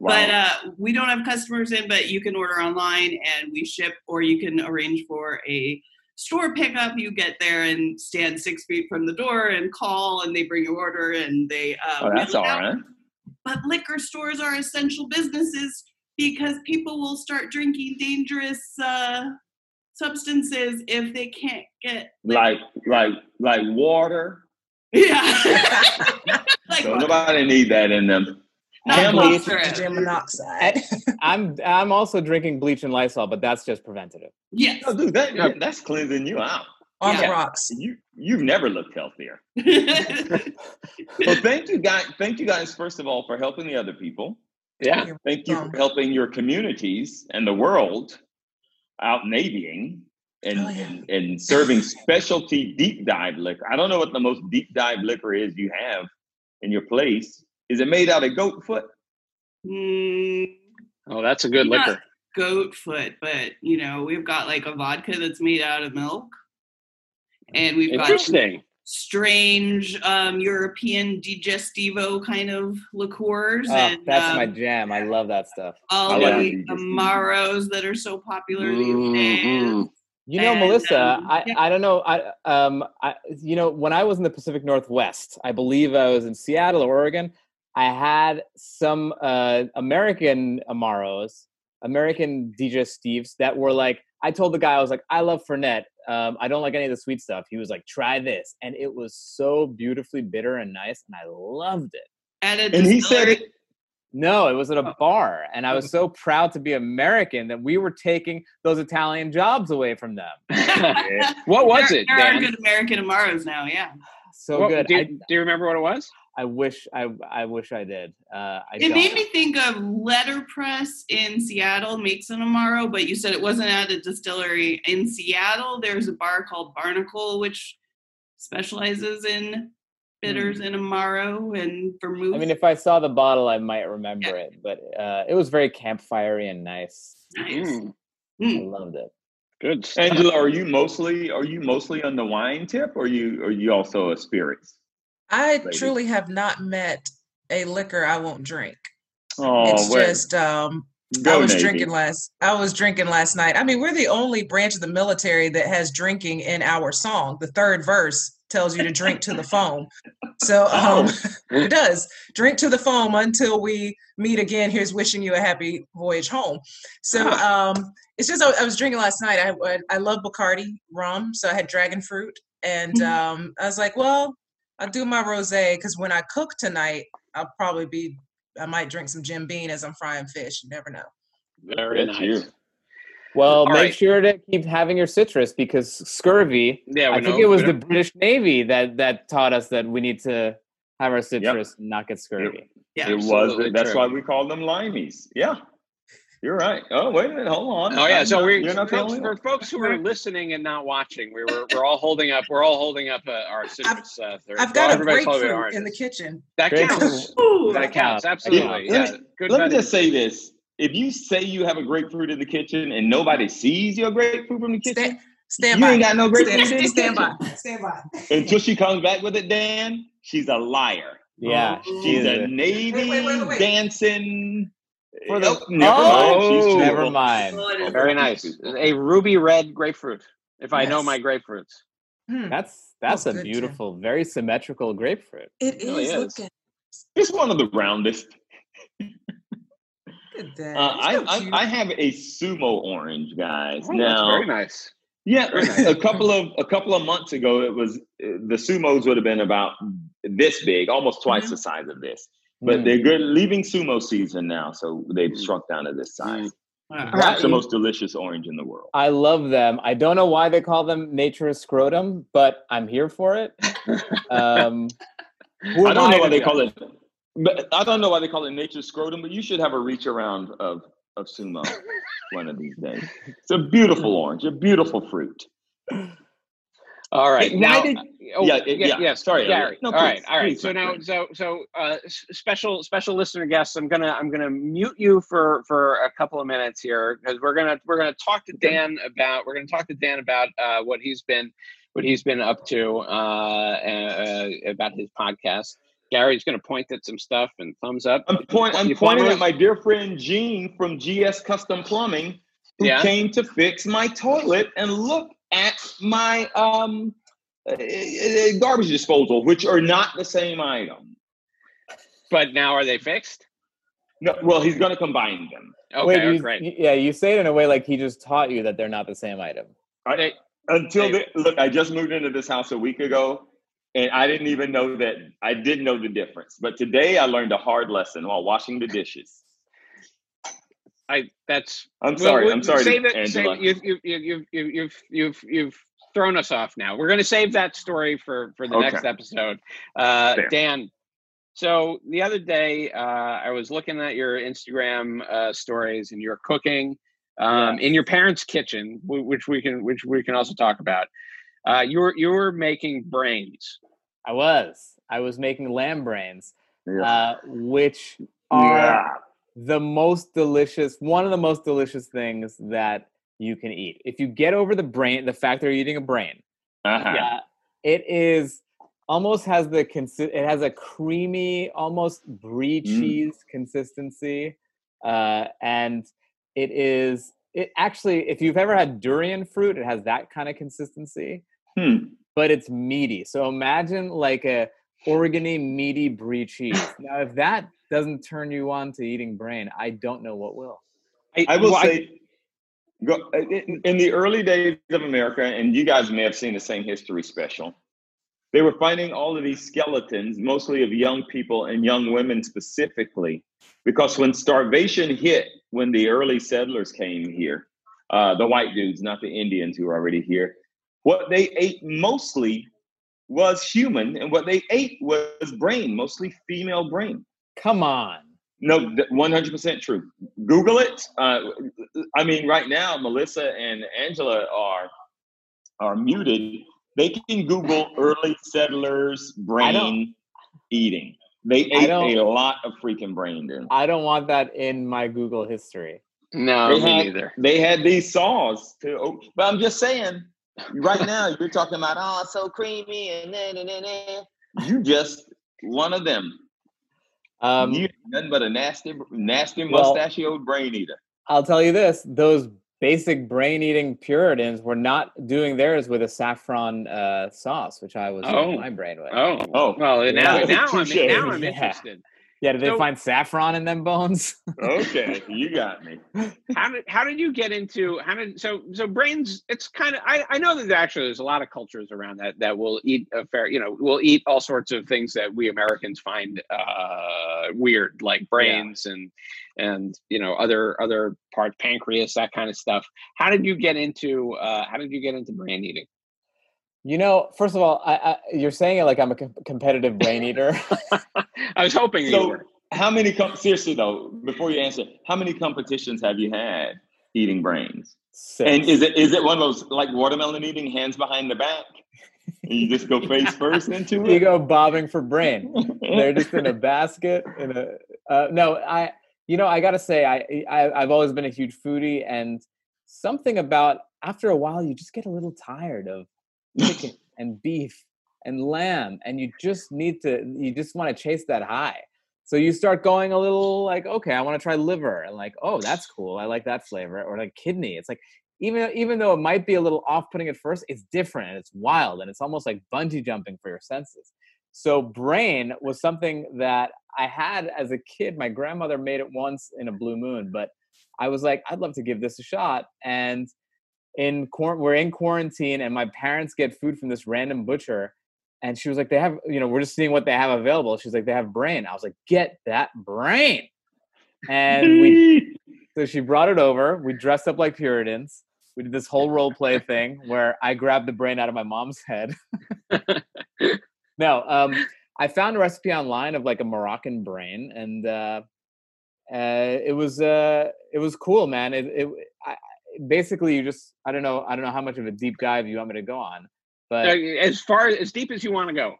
Wow. But uh, we don't have customers in, but you can order online and we ship, or you can arrange for a store pickup. You get there and stand six feet from the door and call, and they bring your order and they. Uh, oh, that's all right. But liquor stores are essential businesses because people will start drinking dangerous uh, substances if they can't get. Like, like, like water. Yeah. like So what? nobody need that in them. Not Camel- water. Nitrogen monoxide. I'm I'm also drinking bleach and Lysol, but that's just preventative. Yes. No, dude, that, that's cleansing you out. On the Yeah. rocks. You you've never looked healthier. Well, thank you guys. Thank you guys first of all for helping the other people. Yeah. You're Thank you for helping your communities and the world out navying and, Oh, yeah. and, and serving specialty deep dive liquor. I don't know what the most deep dive liquor is you have in your place. Is it made out of goat foot? Mm, Oh, that's a good Yeah. liquor. goat foot, but you know, we've got like a vodka that's made out of milk. And we've got Interesting. strange um, European digestivo kind of liqueurs Oh, and that's um, my jam. I love that stuff. all I the like amaros that are so popular these days. Mhm. You know, And, Melissa, um, I, yeah. I don't know. I um I you know when I was in the Pacific Northwest, I believe I was in Seattle or Oregon. I had some uh, American Amaros, American digestivos that were like. I told the guy I was like, I love Fernet. Um, I don't like any of the sweet stuff. He was like, try this, and it was so beautifully bitter and nice, and I loved it. At a And he said it. No, it was at a Oh. bar, and I was so proud to be American that we were taking those Italian jobs away from them. what was there, it, There Dan? are good American amaros now, yeah. So What- good. Do, I, you- do you remember what it was? I wish I I wish I did. Uh, I It don't. made me think of Letterpress in Seattle makes an Amaro, but you said it wasn't at a distillery. In Seattle, there's a bar called Barnacle, which specializes in bitters and Amaro and vermouth. I mean, if I saw the bottle, I might remember it, but uh, it was very campfirey and nice. nice. Mm, I Mm. loved it. good. stuff. Angela, are you mostly are you mostly on the wine tip, or you are you also a spirits? I Lady. truly have not met a liquor I won't drink. Oh, it's where- just um I was Navy. drinking last I was drinking last night. I mean, we're the only branch of the military that has drinking in our song. The third verse tells you to drink to the foam. So um it does. Drink to the foam until we meet again. Here's wishing you a happy voyage home. So um it's just I, I was drinking last night. I I, I love Bacardi rum, so I had dragon fruit and um I was like, well, I'll do my rosé because when I cook tonight, I'll probably be I might drink some Jim Beam as I'm frying fish. You never know. Very That's nice. you. Well, All make right. sure to keep having your citrus because scurvy. Yeah, I think know. it was the. British Navy that that taught us that we need to have our citrus and not get scurvy. Yeah. it was. That's true. why we call them limeys. Yeah, you're right. Oh, wait a minute. Hold on. Oh yeah, I'm so not- we you're not the folks, for folks who are listening and not watching, we were we're all holding up we're all holding up uh, our citrus. Uh, I've well, got a everybody's grapefruit in the kitchen. That counts. Ooh. That counts. Yeah. Absolutely. Let Yeah. me- Good. Let me just say this: if you say you have a grapefruit in the kitchen and nobody sees your grapefruit from the kitchen, Stand, Stand you by. ain't got no grapefruit. Stand, in stand by. Stand by. Until she comes back with it, Dan, she's a liar. Yeah, Oh. She's she's a a- Navy Wait, wait, wait, wait. dancing. For the- Oh, never Oh, mind. She's never mind. Oh, Very nice. A ruby red grapefruit. If I know my grapefruits. Hmm. That's that's Oh, a good, Jen. beautiful, very symmetrical grapefruit. It really is. is. Look at It's one of the roundest. Look at that. Uh, I, I. I have a sumo orange, guys. Oh, that's now, very nice. yeah, very nice. a couple of a couple of months ago, it was uh, the sumos would have been about this big, almost twice Mhm. the size of this. But Mm. they're good leaving sumo season now, so they've Mm. shrunk down to this size. Wow. Perhaps the most delicious orange in the world. I love them. I don't know why they call them nature's scrotum, but I'm here for it. Um, I don't know to why they call it, but I don't know why they call it nature's scrotum. But you should have a reach around of of sumo one of these days. It's a beautiful orange, a beautiful fruit. All right. Hey, now, did- oh, yeah, yeah, yeah, yes, sorry, Gary. No, all right, please, all right. please, So my now, friend. so so uh, special special listener guests. I'm gonna I'm gonna mute you for for a couple of minutes here because we're gonna we're gonna talk to Dan about we're gonna talk to Dan about uh, what he's been what he's been up to uh, uh, about his podcast. Gary's gonna point at some stuff and thumbs up. I'm, point, I'm pointing at my dear friend Gene from GS Custom Plumbing, who Yeah. came to fix my toilet. And look at my um, uh, uh, garbage disposal, which are not the same item. But now are they fixed? No, well, he's going to combine them. Okay, Wait, oh, you, great. yeah, you say it in a way like he just taught you that they're not the same item. They- Until Hey. the, look, I just moved into this house a week ago, and I didn't even know that I didn't know the difference. But today I learned a hard lesson while washing the dishes. I that's I'm sorry. we- I'm sorry, Save it. Angela. Save, you've, you've, you've, you've, you've, you've, thrown us off now. We're going to save that story for for the Okay. next episode. Uh, Fair. Dan, so the other day uh, I was looking at your Instagram uh, stories and you're cooking um, in your parents' kitchen, which we can which we can also talk about. Uh, you were you were making brains. I was. I was making lamb brains, Yeah. uh, which are Yeah. the most delicious, one of the most delicious things that you can eat. If you get over the brain, the fact that you're eating a brain, Uh-huh. yeah, it is almost has the consi- it has a creamy, almost brie Mm. cheese consistency, uh, and it is it actually. If you've ever had durian fruit, it has that kind of consistency Hmm. but it's meaty. So imagine like a organy meaty brie cheese. Now, if that doesn't turn you on to eating brain, I don't know what will. I will well, say, go, in, in the early days of America, and you guys may have seen the same history special, they were finding all of these skeletons, mostly of young people and young women specifically, because when starvation hit, when the early settlers came here, uh, the white dudes, not the Indians who were already here, what they ate mostly was human, and what they ate was brain, mostly female brain. Come on. No, one hundred percent true. Google it. Uh, I mean, right now, Melissa and Angela are are muted. They can Google early settlers brain eating. They I ate don't- a lot of freaking brain. Dude. I don't want that in my Google history. No, They me had, neither. they had these saws to. oh, But I'm just saying, right now you're talking about oh, so creamy and then and then. You just one of them. Um, you nothing but a nasty, nasty Well- mustachioed brain eater. I'll tell you this: those basic brain-eating Puritans were not doing theirs with a saffron uh, sauce, which I was Oh. eating my brain with. Oh, Oh. well, now Yeah. now I'm now I'm Yeah. interested. Yeah, did they So- find saffron in them bones? Okay, you got me. how did how did you get into how did so so brains it's kind of I, I know that actually there's a lot of cultures around that that will eat a fair you know will eat all sorts of things that we americans find uh weird like brains and and you know other other parts pancreas that kind of stuff how did you get into uh how did you get into brain eating You know, first of all, I, I, you're saying it like I'm a com- competitive brain eater. i was hoping you So, were how many? Com- seriously though, before you answer, how many competitions have you had eating brains? Six. And is it is it one of those like watermelon eating, hands behind the back, and you just go face first into it. you go bobbing for brain. They're just in a basket. In a uh, no, I. You know, I gotta say, I, I I've always been a huge foodie, and something about after a while, you just get a little tired of chicken and beef and lamb, and you just need to, you just want to chase that high. So you start going a little like, okay, I want to try liver, and like, oh, that's cool. I like that flavor, or like kidney. It's like even even though it might be a little off-putting at first, it's different and it's wild, and it's almost like bungee jumping for your senses. So brain was something that I had as a kid. My grandmother made it once in a blue moon, but I was like, I'd love to give this a shot. And in we're in quarantine, and my parents get food from this random butcher. And she was like, they have, you know, we're just seeing what they have available. She's like, they have brain. I was like, get that brain. And we, so she brought it over. We dressed up like Puritans. We did this whole role play thing where I grabbed the brain out of my mom's head. no, um, I found a recipe online of like a Moroccan brain, and uh, uh, it was uh, it was cool, man. It, it I, basically you just I don't know I don't know how much of a deep dive you want me to go on, but as far as deep as you want to go.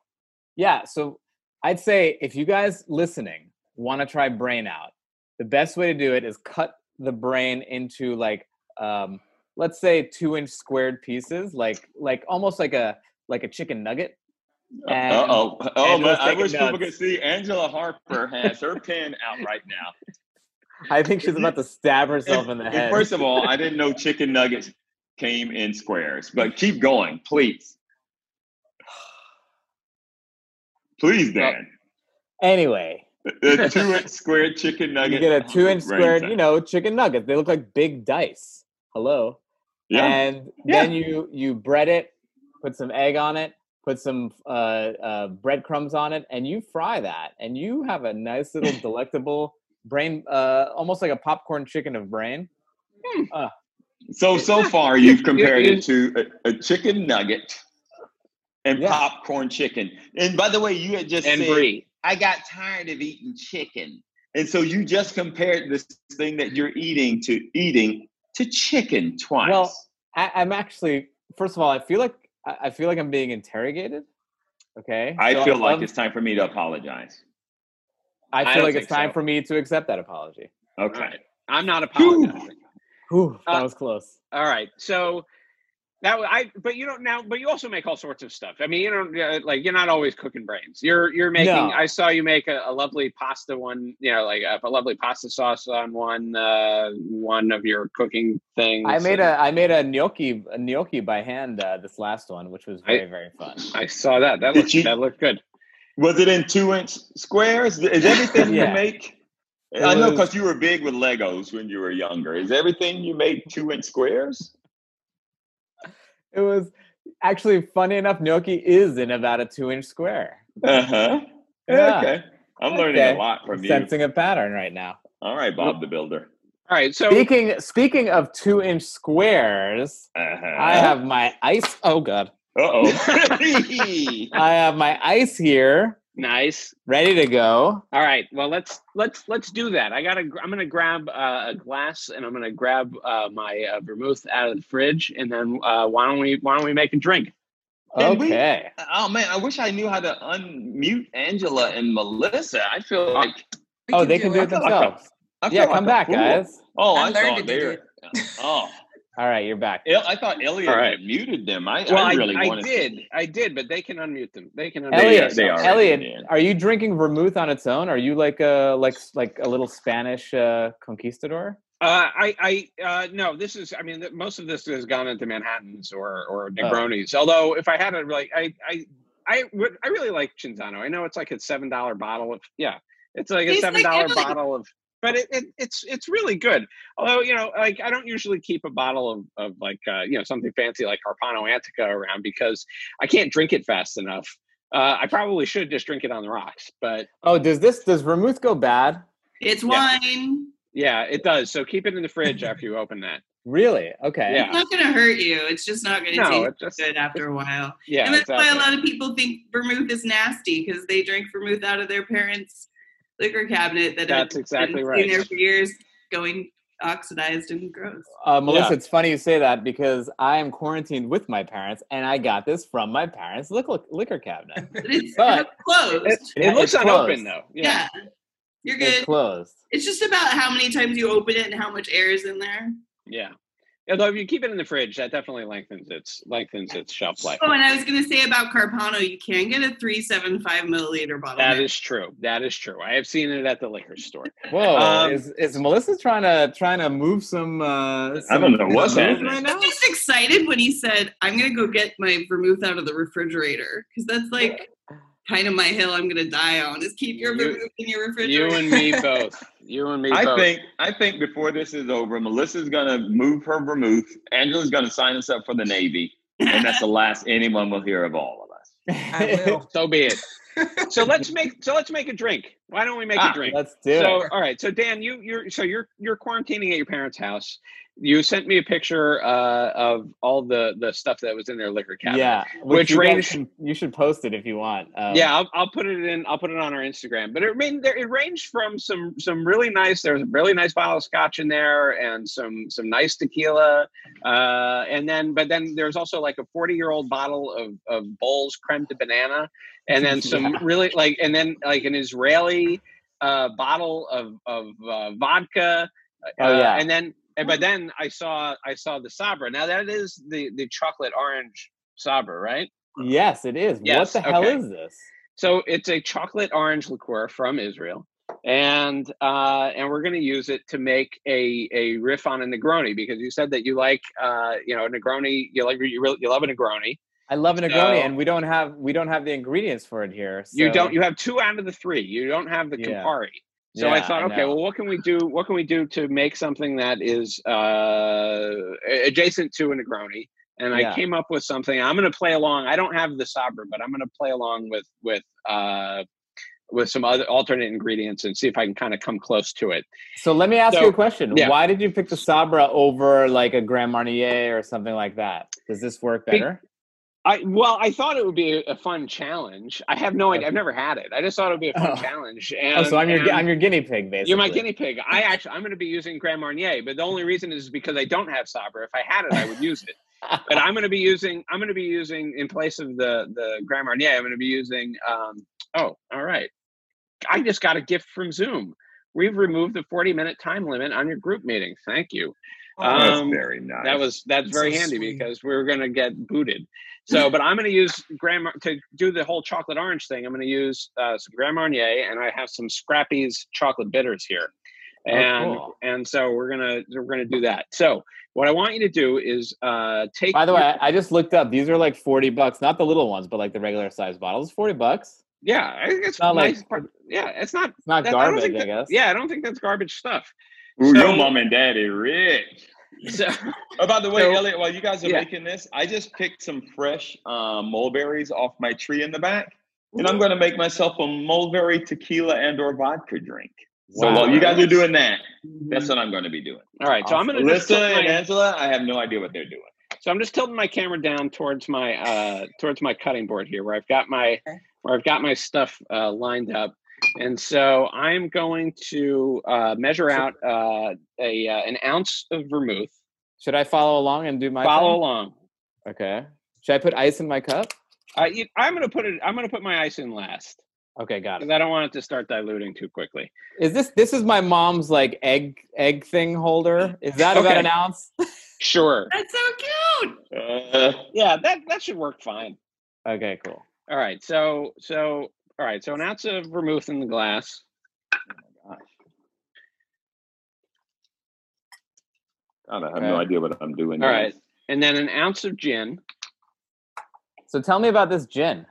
yeah. So I'd say if you guys listening want to try brain out, the best way to do it is cut the brain into like um, let's say two inch squared pieces, like like almost like a like a chicken nugget. And- Uh oh. Oh, and man, I take it wish people could see Angela Harper has her pen out right now. I think she's about to stab herself in the head. First of all, I didn't know chicken nuggets came in squares, but keep going, please. Please, Dan. anyway, The two inch square chicken nugget. you get a two inch brain squared, you know, chicken nuggets. They look like big dice. Hello. Yeah. And then you you bread it, put some egg on it, put some uh, uh, breadcrumbs on it, and you fry that, and you have a nice little delectable brain, uh, almost like a popcorn chicken of brain. uh So so far, you've compared it to a, a chicken nugget and Yeah. popcorn chicken. And by the way, you had just And said, brie. I got tired of eating chicken, and so you just compared this thing that you're eating to eating to chicken twice. Well, I, I'm actually, first of all, I feel like I I feel like I'm being interrogated. Okay. I So feel like love- it's time for me to apologize. I I feel don't like it's time so. for me to accept that apology. Okay. All right. I'm not apologizing. Whew, that Uh, was close. All right. So that wa- I but you don't now but you also make all sorts of stuff. I mean, you don't uh, like you're not always cooking brains. You're you're making No. I saw you make a, a lovely pasta one, you know, like a, a lovely pasta sauce on one uh one of your cooking things. I made and a I made a gnocchi a gnocchi by hand uh, this last one, which was I- very very fun. I saw that. That Did looked you- that looked good. Was it in two inch squares? Is everything Yeah. you make? It I know was- because you were big with Legos when you were younger. Is everything you make two inch squares? It was actually funny enough. Gnocchi is in about a two inch square. Uh huh. Yeah. Okay. I'm learning Okay. a lot from you. Sensing a pattern right now. All right, Bob the Builder. All right. So Speaking speaking of two inch squares, Uh-huh. I have my ice. Oh god, oh. I have my ice here, nice. ready to go. All right. Well, let's let's let's do that. I gotta. I'm gonna grab uh, a glass and I'm gonna grab uh, my uh, vermouth out of the fridge, and then uh, why don't we why don't we make a drink? Can we- Okay. oh man, I wish I knew how to unmute Angela and Melissa. I feel like We Oh, they can do I it feel like a- themselves. I Yeah, like come back, fool. guys. Oh, I I, learned thought to do they. Oh, All right, you're back. I thought Elliot All right. had muted them. I, Well, I I, really I wanted did, To. I did, but they can unmute them. They can unmute They- Elliot, they are. Elliot, yeah. are you drinking vermouth on its own? Are you like a like like a little Spanish uh, conquistador? Uh, I, I, uh, no. This is. I mean, th- most of this has gone into Manhattan's or or Negronis. Although, if I had a like, I, I, I would. I really like Cinzano. I know it's like a seven dollar bottle of. Yeah, it's like a Tastes seven like dollar Italy. bottle of. But it, it, it's it's really good. Although you know, like I don't usually keep a bottle of of like uh, you know something fancy like Carpano Antica around because I can't drink it fast enough. Uh, I probably should just drink it on the rocks, but Oh, does this does vermouth go bad? It's Yeah. wine. yeah, it does. So keep it in the fridge after you open that. Really? Okay. Yeah. It's not going to hurt you. It's just not going to No, taste just good after a while. yeah. and that's exactly. why a lot of people think vermouth is nasty because they drink vermouth out of their parents' liquor cabinet that That's had exactly been right. sitting there for years, going oxidized and gross. Uh, Melissa, Yeah. it's funny you say that because I am quarantined with my parents, and I got this from my parents' liquor, liquor cabinet. But it's But- closed. It, Yeah, it looks unopened though. yeah. Yeah. You're It's good. closed. It's just about how many times you open it and how much air is in there. Yeah. Although if you keep it in the fridge, that definitely lengthens its lengthens its shelf life. Oh, and I was going to say about Carpano, you can get a 375 milliliter bottle. That now. true. That is true. I have seen it at the liquor store. Whoa, Um, is, is Melissa trying to trying to move some? Uh, I don't know what's happening. right now. I'm just excited when he said, I'm going to go get my vermouth out of the refrigerator. Because that's like kind of my hill I'm going to die on is keep your You- vermouth in your refrigerator. You and me both. You and me I both. think I think before this is over, Melissa's gonna move her vermouth. Angela's gonna sign us up for the Navy, and that's the last anyone will hear of all of us. I will. so be it. So let's make so let's make a drink. Why don't we make Ah, a drink? Let's do so it. all right. So Dan, you you're so you're you're quarantining at your parents' house. You sent me a picture uh, of all the the stuff that was in their liquor cabinet. Yeah, Which range- can- you should post it if you want. Um, yeah, I'll, I'll put it in. I'll put it on our Instagram. But it I mean, there, it ranged from some some really nice. There was a really nice bottle of scotch in there, and some some nice tequila. Uh, and then, but then there's also like a 40 year old bottle of of Bols creme de banana, and then some Yeah. really like, and then like an Israeli uh, bottle of of uh, vodka. Oh, uh, yeah. and then. and- But then I saw I saw the Sabra. Now that is the the chocolate orange Sabra, right? Yes, it is. Yes, what the hell okay. is this? So it's a chocolate orange liqueur from Israel, and uh, and we're going to use it to make a a riff on a Negroni because you said that you like uh, you know a Negroni. You like you really you love a Negroni. I love a Negroni, So- and we don't have we don't have the ingredients for it here. You don't. You have two out of the three. You don't have the Yeah. Campari. So I thought, okay, know. well, what can we do? What can we do to make something that is uh, adjacent to a Negroni? And I came up with something. I'm going to play along. I don't have the Sabra, but I'm going to play along with with uh, with some other alternate ingredients and see if I can kind of come close to it. So let me ask So- you a question. yeah. Why did you pick the Sabra over like a Grand Marnier or something like that? Does this work Be- better? I well, I thought it would be a, fun challenge. I have no idea. I've never had it. I just thought it would be a fun Oh. challenge. oh, so I'm your and I'm your guinea pig, basically. you're my guinea pig. I actually I'm going to be using Grand Marnier, but the only reason is because I don't have Sabra. If I had it, I would use it. but I'm going to be using I'm going to be using in place of the the Grand Marnier. I'm going to be using. Um, oh, all right. I just got a gift from Zoom. We've removed the 40 minute time limit on your group meeting. Thank you. That's Um, very nice. That was that's That's very so handy sweet. because we were going to get booted. So, but I'm going to use Grand Mar- to do the whole chocolate orange thing. I'm going to use uh, some Grand Marnier, and I have some Scrappy's chocolate bitters here, Oh, and cool. and so we're gonna we're gonna do that. So, what I want you to do is uh, take. By the your- way, I, I just looked up. These are like forty bucks, not the little ones, but like the regular size bottles. Forty bucks. yeah, I think it's not like- part- yeah, it's not. It's not that- I garbage, I, that- guess. Yeah, I don't think that's garbage stuff. Ooh, so- your mom and daddy rich. So, Oh, by the way, So- Elliot, while you guys are Yeah. making this, I just picked some fresh uh, mulberries off my tree in the back, and I'm going to make myself a mulberry tequila and or vodka drink. So Wow. while you guys are doing that, Mm-hmm. that's what I'm going to be doing. all right, so I'm gonna just Melissa and Angela, I have no idea what they're doing. So I'm just tilting my camera down towards my uh, towards my cutting board here, where I've got my Okay. where I've got my stuff uh, lined up, and so I'm going to uh, measure out uh, a uh, an ounce of vermouth. Should I follow along and do my Follow thing? along. Okay. Should I put ice in my cup? Uh, you, I'm going to put it. I'm going to put my ice in last Okay, got it. because I don't want it to start diluting too quickly. Is this this is my mom's like egg egg thing holder? Is that about Okay. an ounce? Sure. That's so cute. Uh, Yeah, that that should work fine. Okay, cool. All right. So so all right. So an ounce of vermouth in the glass. Oh my God, I have Okay. no idea what I'm doing. All now. right, and then an ounce of gin. So tell me about this gin.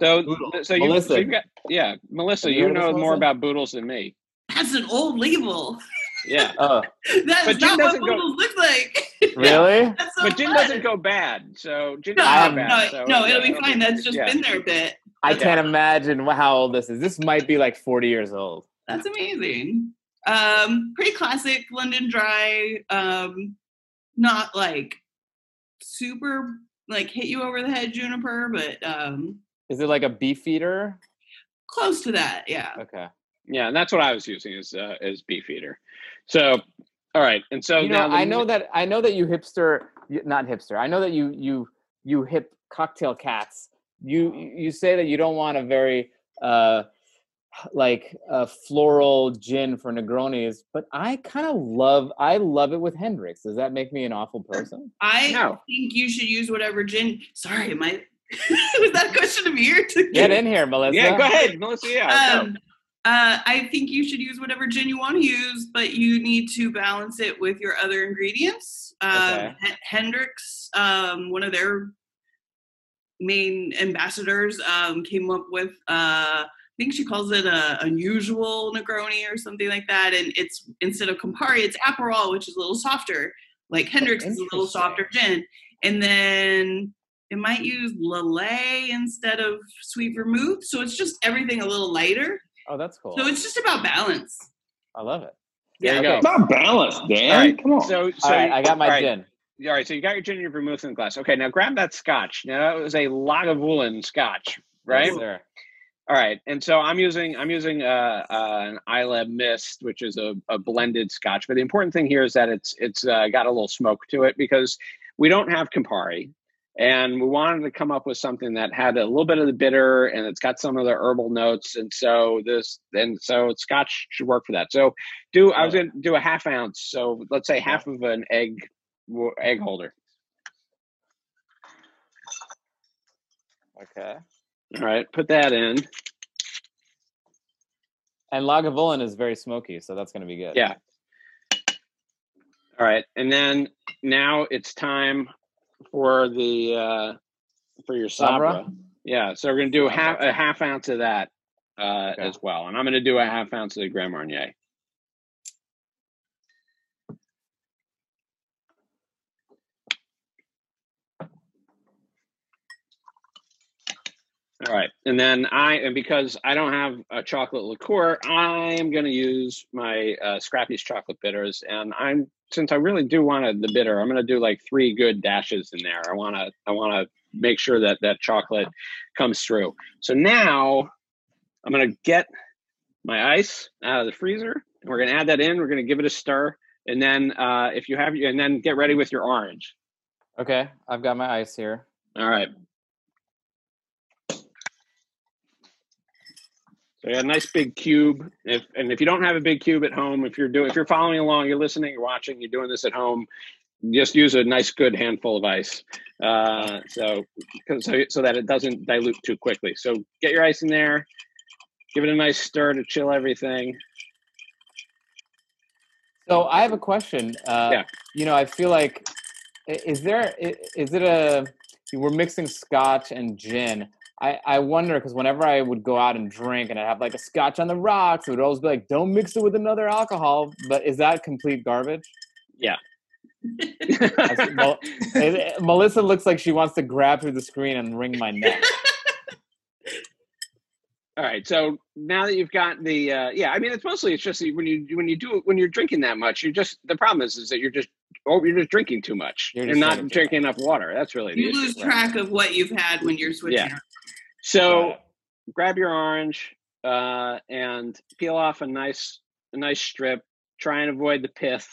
So, so you, Melissa. so you got, yeah, Melissa, you you know more Melissa? about boodles than me. That's an old label. Yeah, Oh, That But gin not what doesn't go- look like. really? That's so but gin fun. doesn't go bad. So gin No, doesn't go no, so, no, it'll be fine. That's just yeah. been there a bit. I Yeah. can't imagine how old this is. This might be like 40 years old. That's amazing. Um, pretty classic London Dry. Um, not like super like hit you over the head juniper, but um, Is it like a Beefeater? close to that. Yeah. Okay. Yeah, and that's what I was using as uh, as Beefeater. So, all right, and so you now know, I know that I know that you hipster, not hipster. I know that you you you hip cocktail cats. You you say that you don't want a very uh, like a floral gin for Negronis, but I kind of love I love it with Hendrick's. Does that make me an awful person? I No. think you should use whatever gin. Sorry, am I? was that a question of me to Get in here, Melissa. Yeah, go ahead, Melissa. Yeah. Um, uh, I think you should use whatever gin you want to use, but you need to balance it with your other ingredients. Um, Okay. H- Hendrick's, um, one of their main ambassadors, um, came up with. Uh, I think she calls it a unusual Negroni or something like that. And it's instead of Campari, it's Aperol, which is a little softer. Like Hendrick's is a little softer gin. And then it might use Lillet instead of sweet vermouth. So it's just everything a little lighter. Oh, that's cool. So it's just about balance. I love it. there you okay. go. It's not balanced, Dan. All right. Come on. So, so All right, I got my all right, gin. All right, so you got your gin and your vermouth in the glass. Okay, now grab that scotch. Now that was a Lagavulin scotch, right? Yes. All right, and so I'm using I'm using uh, uh, an Islay Mist, which is a, a blended Scotch. But the important thing here is that it's it's uh, got a little smoke to it because we don't have Campari, and we wanted to come up with something that had a little bit of the bitter and it's got some of the herbal notes. And so this and so Scotch should work for that. So do I was going to do a half ounce. So let's say half of an egg egg holder. Okay. All right, put that in. And Lagavulin is very smoky, so that's going to be good. Yeah. All right, and then now it's time for the uh, for your Sabra? sabra. Yeah, so we're gonna do a half a half ounce of that uh, Okay. as well, and I'm gonna do a half ounce of the Grand Marnier. All right, and then I and because I don't have a chocolate liqueur, I am going to use my uh, Scrappy's chocolate bitters, and I'm since I really do want the bitter, I'm going to do like three good dashes in there. I want to I want to make sure that that chocolate comes through. So now I'm going to get my ice out of the freezer, and we're going to add that in. We're going to give it a stir, and then uh, if you have and then get ready with your orange. Okay, I've got my ice here. All right. So you got a nice big cube. If and if you don't have a big cube at home, if you're doing if you're following along, you're listening, you're watching, you're doing this at home, just use a nice good handful of ice. Uh, so, so so that it doesn't dilute too quickly. So get your ice in there, give it a nice stir to chill everything. So I have a question. Uh, Yeah. You know, I feel like is there is it a we're mixing scotch and gin. I, I wonder because whenever I would go out and drink and I'd have like a scotch on the rocks, it would always be like, "Don't mix it with another alcohol." But is that complete garbage? Yeah. That's- Mel- it- Melissa looks like she wants to grab through the screen and wring my neck. All right. So now that you've got the uh, yeah, I mean it's mostly it's just when you when you do when you're drinking that much, you're just the problem is is that you're just oh you're just drinking too much. You're You're, not drinking enough water. That's really the You issue. lose track of what you've had when you're switching. Yeah. So grab your orange uh, and peel off a nice a nice strip. Try and avoid the pith.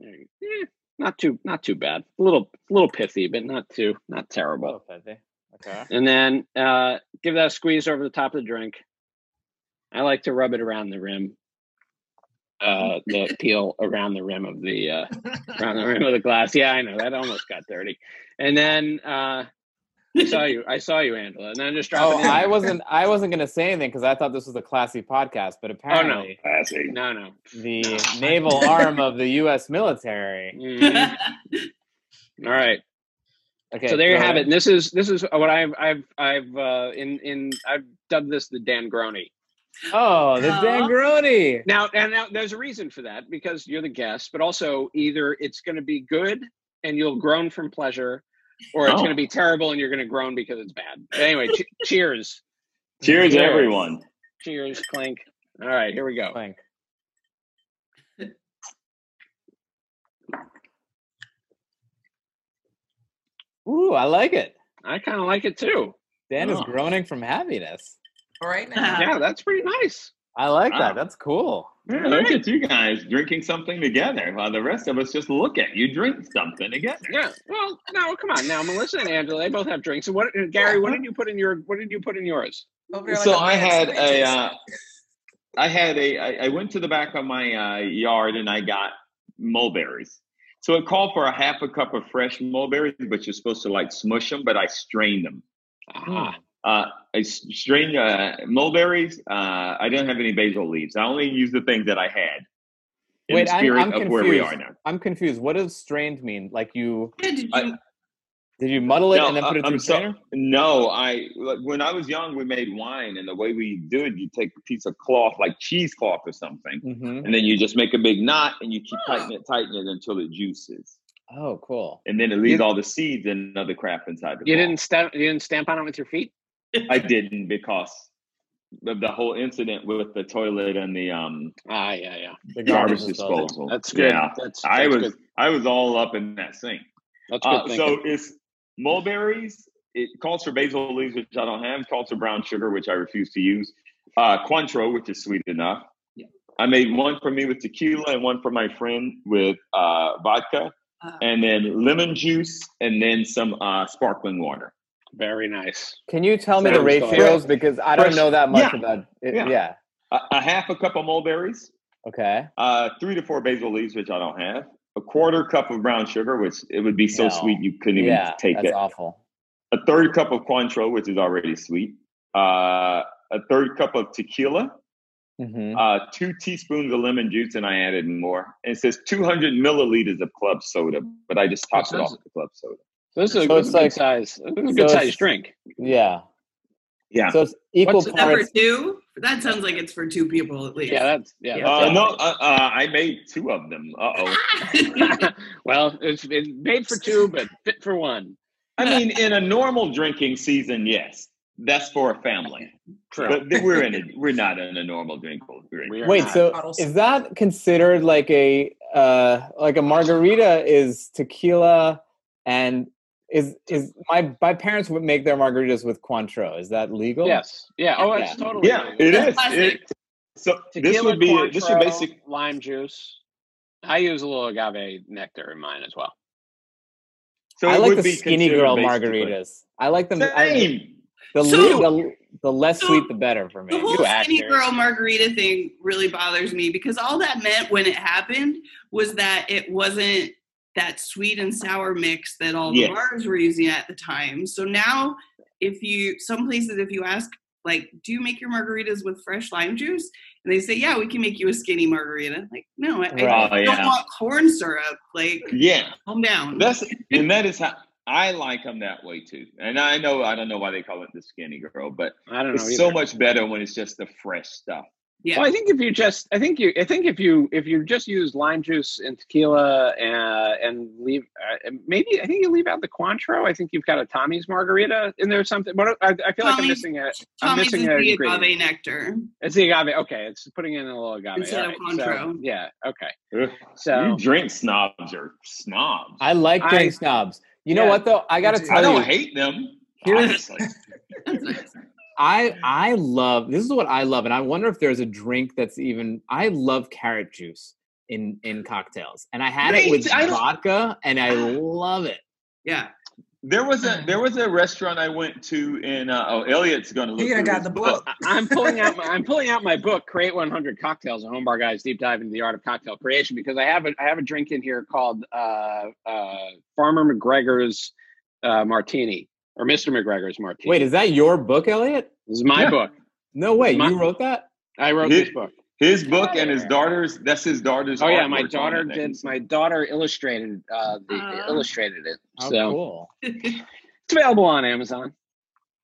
Eh, not too not too bad. A little little pithy, but not too not terrible. Okay. And then uh, give that a squeeze over the top of the drink. I like to rub it around the rim. Uh, the peel around the rim of the uh, around the rim of the glass. Yeah, I know that almost got dirty. And then uh, I saw you. I saw you, Angela. And then just drop Oh, it in. I wasn't. I wasn't going to say anything because I thought this was a classy podcast, but apparently Classy. No, no. the naval arm of the U.S. military. Mhm. All right. Okay, so there you have ahead. it. And this is this is what I've I've I've uh, in in I've dubbed this the Dan Grony. Oh, the Aw. Dangroni. Now, and now there's a reason for that because you're the guest, but also either it's going to be good and you'll groan from pleasure, or it's Oh. going to be terrible and you're going to groan because it's bad. But anyway, che- cheers, Cheers, Cheers. everyone. cheers, clink. All right, here we go. Clink. Ooh, I like it. I kind of like it too. Dan is Oh. groaning from happiness. Right now. Yeah, that's pretty nice. I like Wow. that. That's cool. Yeah, look at you guys drinking something together while the rest of us just look at you drink something together. Yeah. Well, no, come on now. Melissa and Angela, they both have drinks. So what, Gary? What did you put in your? What did you put in yours? Over like so a I mad had a, uh, I had a, I went to the back of my uh, yard and I got mulberries. So it called for a half a cup of fresh mulberries, but you're supposed to like smush them. But I strained them. Ah, Uh, I s- strained uh, mulberries. Uh, I didn't have any basil leaves. I only used the things that I had. In Wait, the I'm, spirit I'm of where we confused. are now. I'm confused. What does strained mean? Like you Yeah, did you? I- did you muddle it No, and then put it I- through I'm so- strainer? No, I like, when I was young, we made wine, and the way we do it, you take a piece of cloth, like cheesecloth or something, Mm-hmm. and then you just make a big knot, and you keep tightening it, tightening it until it juices, Oh, cool. and then it leaves You- all the seeds and other crap inside the. you cloth. didn't stamp. You didn't stamp on it with your feet. I didn't because of the whole incident with the toilet and the um Ah, yeah, yeah. The garbage disposal. disposal. That's good. Yeah, That's, I was Good. I was all up in that sink. That's good. Uh, so it's mulberries. It calls for basil leaves, which I don't have. Calls for brown sugar, which I refuse to use. Uh, Cointreau, which is sweet enough. Yeah. I made one for me with tequila and one for my friend with uh, vodka, Uh, and then lemon juice, and then some uh, sparkling water. Very nice. Can you tell me the Sounds delicious. ratios because I don't Fresh- know that much yeah. about it. Yeah. Yeah. A, a half a cup of mulberries, Okay. uh, three to four basil leaves, which I don't have. A quarter cup of brown sugar, which it would be so No. sweet you couldn't even Yeah, take that's it. That's awful. a third cup of Cointreau, which is already sweet, uh, a third cup of tequila, hmm uh, two teaspoons of lemon juice, and I added more. And it says 200 milliliters of club soda, but I just topped it off with the club soda. So this is a, So this is it's a good size. This is a so good size drink. Yeah. Yeah. So it's equal What's is that for parts. two? That sounds like it's for two people at least. Yeah, that's yeah. Yeah. That's Uh, no, uh, uh, I made two of them. Uh oh. well, it's, it's made for two, but fit for one. I mean, in a normal drinking season, yes, that's for a family. True. But we're in a we're not in a normal drink. drink. Wait, not. so is that considered like a uh like a margarita is tequila and is is my my parents would make their margaritas with Cointreau. Is that legal? yes, yeah. Oh, it's Yeah. totally Yeah, legal. it That's is. classic. It, so this would be this would basic. lime juice. I use a little agave nectar in mine as well. So I like the skinny girl basically- margaritas. I like them. I, Same. the, So- le- the the less so sweet, the better for me. The me. whole You skinny actor. girl margarita thing really bothers me because all that meant when it happened was that it wasn't that sweet and sour mix that all the bars were using at the time. So now, if you some places, if you ask, like, do you make your margaritas with fresh lime juice? And they say, yeah, we can make you a skinny margarita. Like, no, I, I Right. don't Yeah. want corn syrup. Like, Yeah, calm down. that's and that is how I like them that way too. And I know I don't know why they call it the skinny girl, but I don't know. it's so much better when it's just the fresh stuff. Yeah. Well, I think if you just, I think you, I think if you, if you just use lime juice and tequila and and leave, uh, maybe I think you leave out the Cointreau. I think you've got a Tommy's margarita in there or something. But I, I feel like I'm Tommy's- missing a, I'm Tommy's missing is the ingredient. agave nectar. It's the agave. Okay, it's putting in a little agave Instead All of right, so, Cointreau. yeah. Okay. Ugh, So you drink snobs are snobs. I like drink I- snobs. You know what though? I gotta tell you, I don't you, hate them. Here's- honestly. That's nice. I I love this is what I love, and I wonder if there's a drink that's even. I love carrot juice in in cocktails, and I had it with I vodka, and I love it. Yeah. There was a there was a restaurant I went to in uh, oh Elliot's gonna look He done got the book. I- I'm pulling out my I'm pulling out my book, Create 100 Cocktails: A Home Bar Guy's Deep Dive into the Art of Cocktail Creation, because I have a I have a drink in here called uh, uh, Farmer McGregor's uh, Martini or Mr. McGregor's Martini. Wait, is that your book, Elliot? this is my Yeah. book. No way, My- you wrote that? I wrote His- this book. His book and his daughter's that's his daughter's. Oh yeah, my daughter did. My daughter illustrated uh, the Ah. illustrated it, Oh, so cool. it's available on Amazon.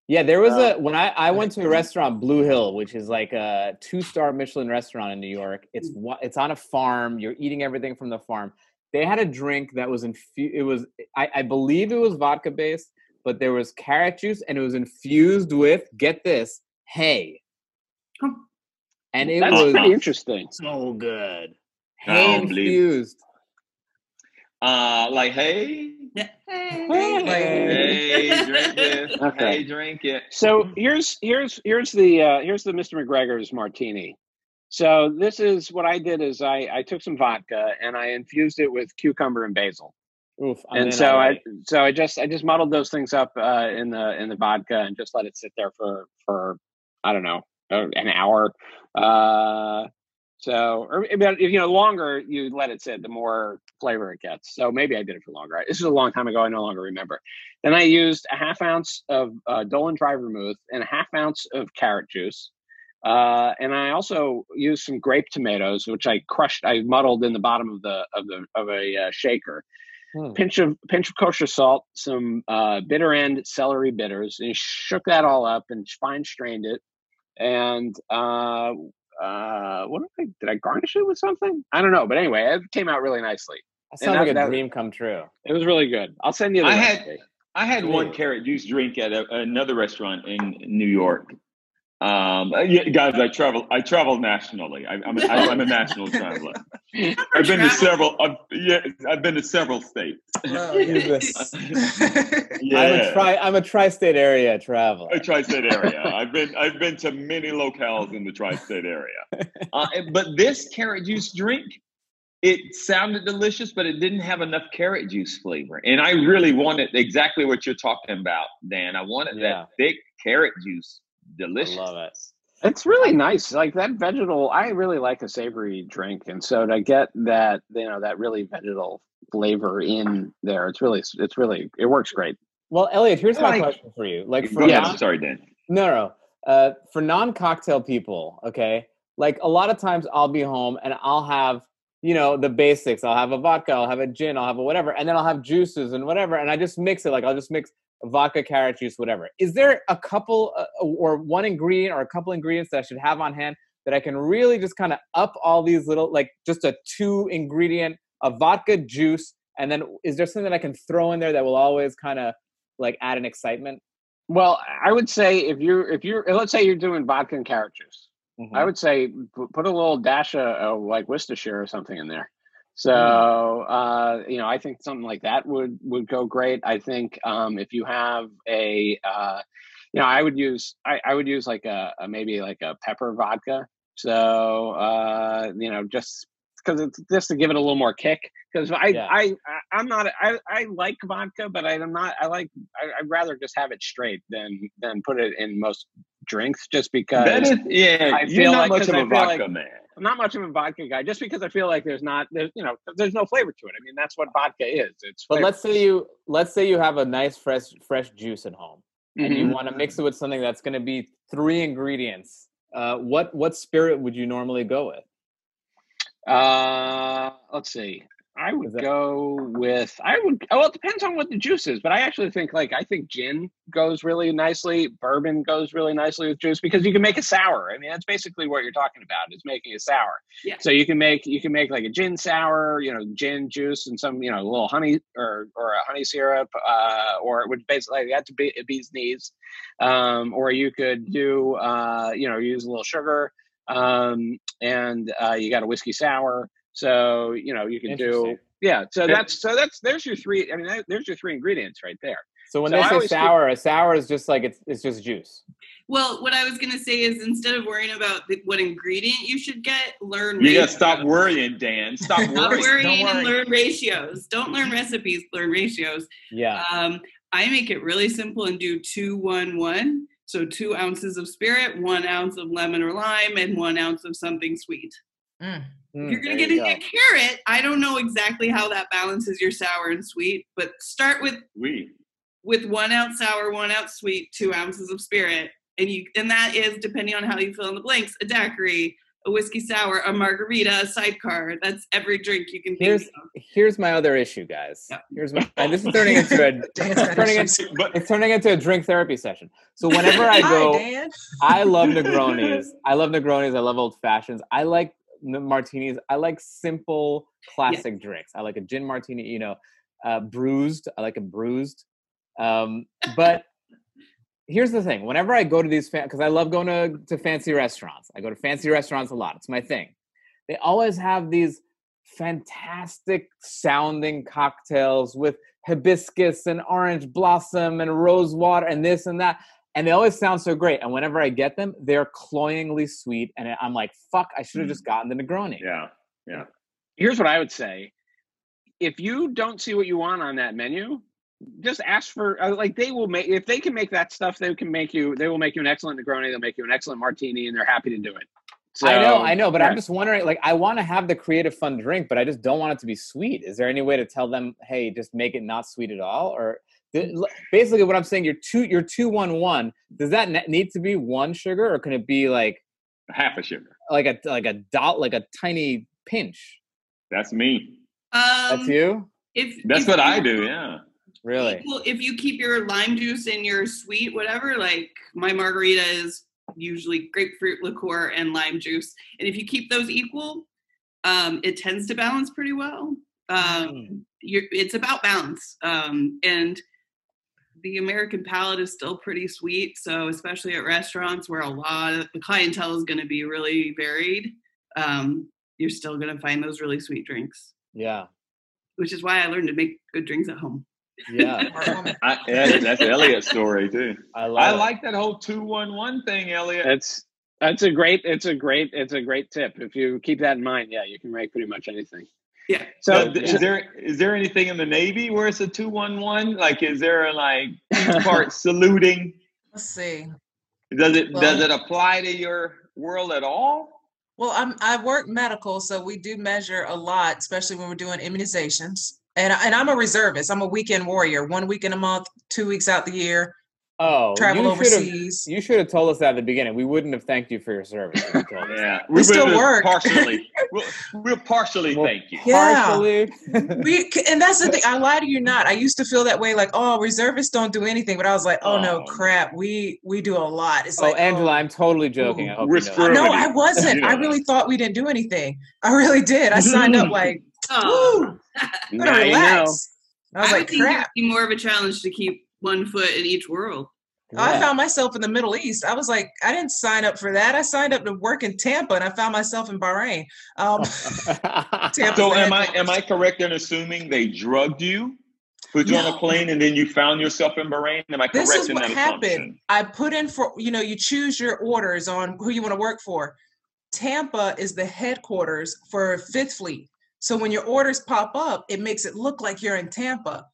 Yeah, there was Uh, a when I I went to a restaurant, Blue Hill, which is like a two star Michelin restaurant in New York. It's it's on a farm. You're eating everything from the farm. They had a drink that was infused. It was I, I believe it was vodka based, but there was carrot juice and it was infused with get this hay, Huh. and it That's was pretty interesting. so good. Hay don't believe it. infused. Uh, like hey, Yeah. hey, drink this. Okay. Hey, drink it. So here's here's here's the uh, here's the Mr. McGregor's Martini. So this is what I did is I, I took some vodka and I infused it with cucumber and basil. Oof. I'm and so I so I just I just muddled those things up uh, in the in the vodka and just let it sit there for for I don't know uh, an hour. Uh, so or if you know longer you let it sit, the more flavor it gets. So maybe I did it for longer. This is a long time ago. I no longer remember. Then I used a half ounce of uh, Dolin Dry Vermouth and a half ounce of carrot juice. Uh, and I also used some grape tomatoes, which I crushed. I muddled in the bottom of the of the of a uh, shaker. Hmm. Pinch of pinch of kosher salt, some uh, bitter end celery bitters, and shook that all up and fine strained it. And uh, uh, what did I did I garnish it with something? I don't know, but anyway, it came out really nicely. That sounds that- like a that- dream come true. It was really good. I'll send you the I had- I had one carrot juice drink at a, another restaurant in New York. Um, uh, yeah, guys, I travel. I travel nationally. I, I'm, a, I, I'm a national traveler. I've been to several. I've, yeah, I've been to several states. Oh, Who's yeah. this? Yeah, I'm a tri I'm a tri-state area traveler. a tri-state area. I've been I've been to many locales in the tri-state area. Uh, but this carrot juice drink, it sounded delicious, but it didn't have enough carrot juice flavor. And I really wanted exactly what you're talking about, Dan. I wanted Yeah. that thick carrot juice, I delicious. love it. It's really nice. Like that vegetal, I really like a savory drink, and so to get that, you know, that really vegetal flavor in there, it's really, it's really, it works great. Well, Elliot, here's my Like- question for you. Like for Go ahead. non- Sorry, Dan. No, no. Uh, for non-cocktail people, okay. Like a lot of times, I'll be home and I'll have, you know, the basics. I'll have a vodka, I'll have a gin, I'll have a whatever, and then I'll have juices and whatever, and I just mix it. Like I'll just mix vodka, carrot juice, whatever. Is there a couple uh, or one ingredient or a couple ingredients that I should have on hand that I can really just kind of up all these little, like just a two ingredient, a vodka juice, and then is there something that I can throw in there that will always kind of like add an excitement? Well, I would say if you're, if you're, let's say you're doing vodka and carrot juice, Mhm. I would say put a little dash of, of like Worcestershire or something in there. So, uh, you know, I think something like that would would go great. I think um, if you have a, uh, you know, I would use I, I would use like a, a maybe like a pepper vodka. So, uh, you know, just because it's just to give it a little more kick. Because I, Yeah. I I I'm not I I like vodka, but I'm not I like I, I'd rather just have it straight than than put it in most drinks. Just because That is, yeah, I you're feel not like- much 'cause of I a feel vodka like- man. I'm not much of a vodka guy, just because I feel like there's not there's you know there's no flavor to it. I mean that's what vodka is. It's But let's say you let's say you have a nice fresh fresh juice at home and you Mhm. want to mix it with something that's going to be three ingredients. Uh, what what spirit would you normally go with? Uh, let's see. I would that- go with I would. Oh, well, it depends on what the juice is, but I actually think like I think gin goes really nicely. Bourbon goes really nicely with juice because you can make a sour. I mean, that's basically what you're talking about is making a sour. Yeah. So you can make you can make like a gin sour, you know, gin juice and some you know a little honey or or a honey syrup, uh, or it would basically you have to be a bee's knees, um, or you could do uh, you know use a little sugar, um, and uh, you got a whiskey sour. So you know you can do yeah. So that's so that's there's your three. I mean that, there's your three ingredients right there. So when So they I say always keep- sour, a sour is just like it's it's just juice. Well, what I was gonna say is instead of worrying about the, what ingredient you should get, learn. You gotta stop worrying, Dan. Stop Stop worrying. worrying Don't and worry. learn ratios. Don't learn recipes. Learn ratios. Yeah. Um, I make it really simple and do two, one, one. So two ounces of spirit, one ounce of lemon or lime, and one ounce of something sweet. Mm. If Mm, you're gonna get you into carrot, I don't know exactly how that balances your sour and sweet, but start with We. with one ounce sour, one ounce sweet, two ounces of spirit, and you and that is depending on how you fill in the blanks, a daiquiri, a whiskey sour, a margarita, a sidecar. That's every drink you can think Here's of. here's my other issue, guys. Yeah. Here's my and this is turning into a Dan's it's turning into it's turning into a drink therapy session. So whenever I go, Dan. I love Negronis. I love Negronis. I love old fashions. I like n- martinis. I like simple classic drinks. I like a gin martini. You know, uh, bruised. I like a bruised. Um, but here's the thing: whenever I go to these, because I love going to, to fancy restaurants. I go to fancy restaurants a lot. It's my thing. They always have these fantastic sounding cocktails with hibiscus and orange blossom and rose water and this and that and they always sound so great. And whenever I get them, they're cloyingly sweet, and I'm like, "Fuck! I should have just gotten the Negroni." Yeah. Yeah. Here's what I would say: if you don't see what you want on that menu, just ask for uh, like they will make if they can make that stuff, they can make you. They will make you an excellent Negroni. They'll make you an excellent martini, and they're happy to do it. So, I know, I know, but yeah. I'm just wondering. Like, I want to have the creative, fun drink, but I just don't want it to be sweet. Is there any way to tell them, "Hey, just make it not sweet at all"? Or the- l- basically, what I'm saying, you're two, you're two one one. Does that ne- need to be one sugar, or can it be like Half a sugar. like a like a dot, like a tiny pinch? That's me. Um, That's you, If That's if what you- I do. Yeah. really? Well, if you keep your lime juice in your sweet whatever, like my margarita is usually grapefruit liqueur and lime juice, and if you keep those equal, um, it tends to balance pretty well. Um, you're, it's about balance, um, and the American palate is still pretty sweet. So especially at restaurants where a lot of the clientele is going to be really varied, um, you're still going to find those really sweet drinks. Yeah, Which is why I learned to make good drinks at home. yeah. I, yeah, that's Elliot's story too. I love. I like that whole two one one thing, Elliot. It's that's a great it's a great it's a great tip. If you keep that in mind, yeah, you can make pretty much anything. Yeah. So So, is there is there anything in the Navy where it's a two one one? Like, is there a like part saluting? Let's see. Does it Well- does it apply to your world at all? Well, I'm I work medical, so we do measure a lot, especially when we're doing immunizations. And and I'm a reservist. I'm a weekend warrior. One week in a month, two weeks out the year. Oh, Travel you should have. overseas. You should have told us that at the beginning. We wouldn't have thanked you for your service. if you told us. Yeah, We still will work. partially. we'll, we'll partially Well, thank you. Yeah. Partially. We and that's the thing. I lie to you not. I used to feel that way, like oh, reservists don't do anything, but I was like, oh no, Oh. crap, we we do a lot. It's oh, like Angela, oh. I'm totally joking. I hope We're you know screwed. no, I wasn't. you know I that. really thought we didn't do anything. I really did. I signed up like, Oh, woo, I'm now gonna you know. relax. I was I like, would think it'd crap. be more of a challenge to keep one foot in each world. I found myself in the Middle East. I was like, I didn't sign up for that. I signed up to work in Tampa, and I found myself in Bahrain. Um, Tampa- So am I am I correct in assuming they drugged you, put you on a plane, and then you found yourself in Bahrain? Am I correct this is in what that happened. assumption? I put in for you know you choose your orders on who you want to work for. Tampa is the headquarters for Fifth Fleet. So when your orders pop up, it makes it look like you're in Tampa,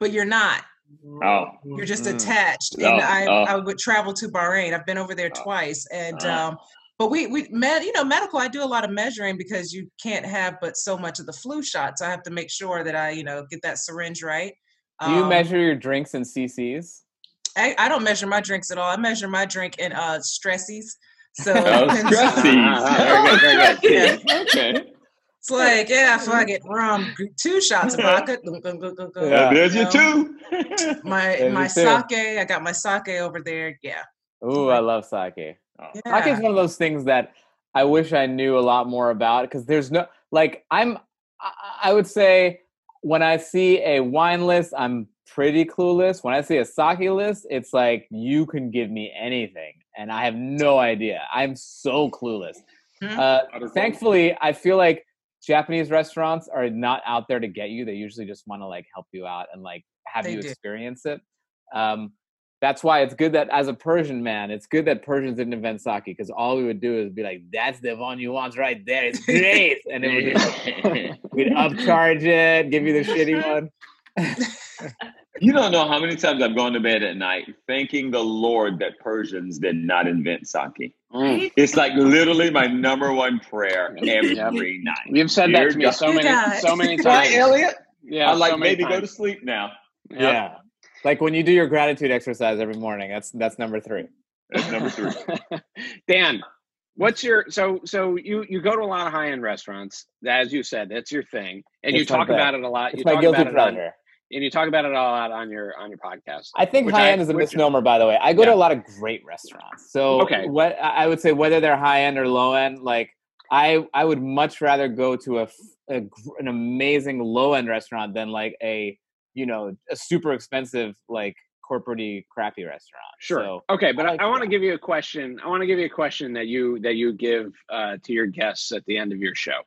but you're not. Oh, You're just Mm. attached. And Oh, I, oh. I would travel to Bahrain. I've been over there Oh. twice. And Uh. um, but we we med you know medical. I do a lot of measuring because you can't have but so much of the flu shots. I have to make sure that I you know get that syringe right. Do you Um, measure your drinks in CCs? I, I don't measure my drinks at all. I measure my drink in uh stressies. So Oh, stressies. Very okay. It's like yeah, fuck it, rum, two shots of vodka. Yeah. There's you your two. My There's my your two. sake. I got my sake over there. Yeah. Ooh, I love sake. yeah. Sake is one of those things that I wish I knew a lot more about because there's no like I'm I, I would say when I see a wine list, I'm pretty clueless. When I see a sake list, it's like you can give me anything, and I have no idea. I'm so clueless. Hmm. Uh, thankfully, I feel like Japanese restaurants are not out there to get you. They usually just want to like help you out and like have They you do. experience it. Um, that's why it's good that as a Persian man, it's good that Persians didn't invent sake because all we would do is be like, "That's the one you want right there. It's great," and it would just, we'd upcharge it, give you the shitty one. You don't know how many times I've gone to bed at night thanking the Lord that Persians did not invent sake. Mm. It's like literally my number one prayer every Yep. night. You've said Dear that to me God. so many, guys. so many times. Right, Elliot? Yeah, I like so many maybe go to sleep now. Yep. Yeah, like when you do your gratitude exercise every morning. That's that's number three. That's number three. Dan, what's your so so you you go to a lot of high end restaurants, as you said, that's your thing, and you It's my talk about it a lot. It's you my talk guilty about it on, pleasure. And you talk about it a lot on your on your podcast. I think high I- end is a misnomer, by the way. I go to a lot of great restaurants. So Okay. what I would say, whether they're high end or low end, like I I would much rather go to a, a an amazing low end restaurant than like a you know a super expensive like corporate crappy restaurant. Sure. So, okay, but I I, like I want to give you a question. I want to give you a question that you that you give uh, to your guests at the end of your show.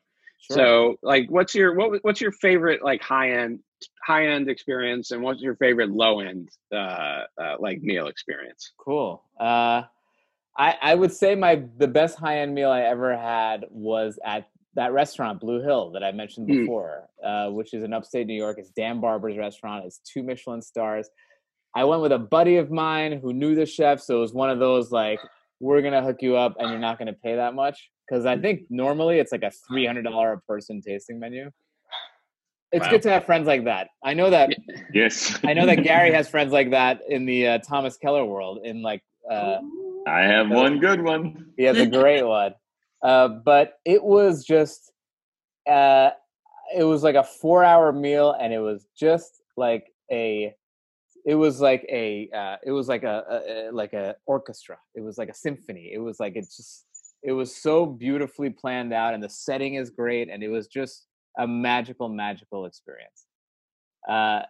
sure. So, like, what's your what what's your favorite like high end high end experience, and what's your favorite low end uh, uh, like meal experience? Cool. Uh, I I would say my the best high end meal I ever had was at that restaurant Blue Hill that I mentioned Mm. before, uh, which is in upstate New York. It's Dan Barber's restaurant. It's two Michelin stars. I went with a buddy of mine who knew the chef, so it was one of those like we're gonna hook you up and you're not gonna pay that much because I think normally it's like a three hundred dollar a person tasting menu. It's Wow. good to have friends like that. I know that Yes. I know that Gary has friends like that in the uh, Thomas Keller world. In like, uh, I have one good one. he has a great one. Uh, but it was just, uh, it was like a four-hour meal, and it was just like a, it was like a, uh, it was like a, a, a like a orchestra. It was like a symphony. It was like it's just, it was so beautifully planned out, and the setting is great, and it was just a magical, magical experience. Uh,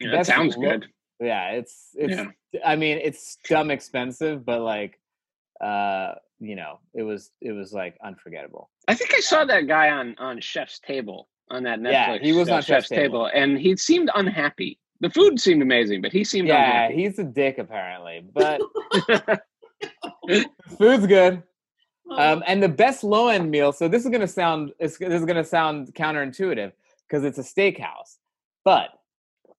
Yeah, that sounds good. yeah it's it's Yeah. i mean it's dumb expensive but like uh you know it was it was like unforgettable I think I saw that guy on on Chef's Table on that Netflix. Yeah, he was on Chef's Table. and he seemed unhappy. The food seemed amazing, but he seemed yeah unhappy. he's a dick apparently but food's good um and the best low end meal so this is gonna sound this is gonna sound counterintuitive because it's a steakhouse but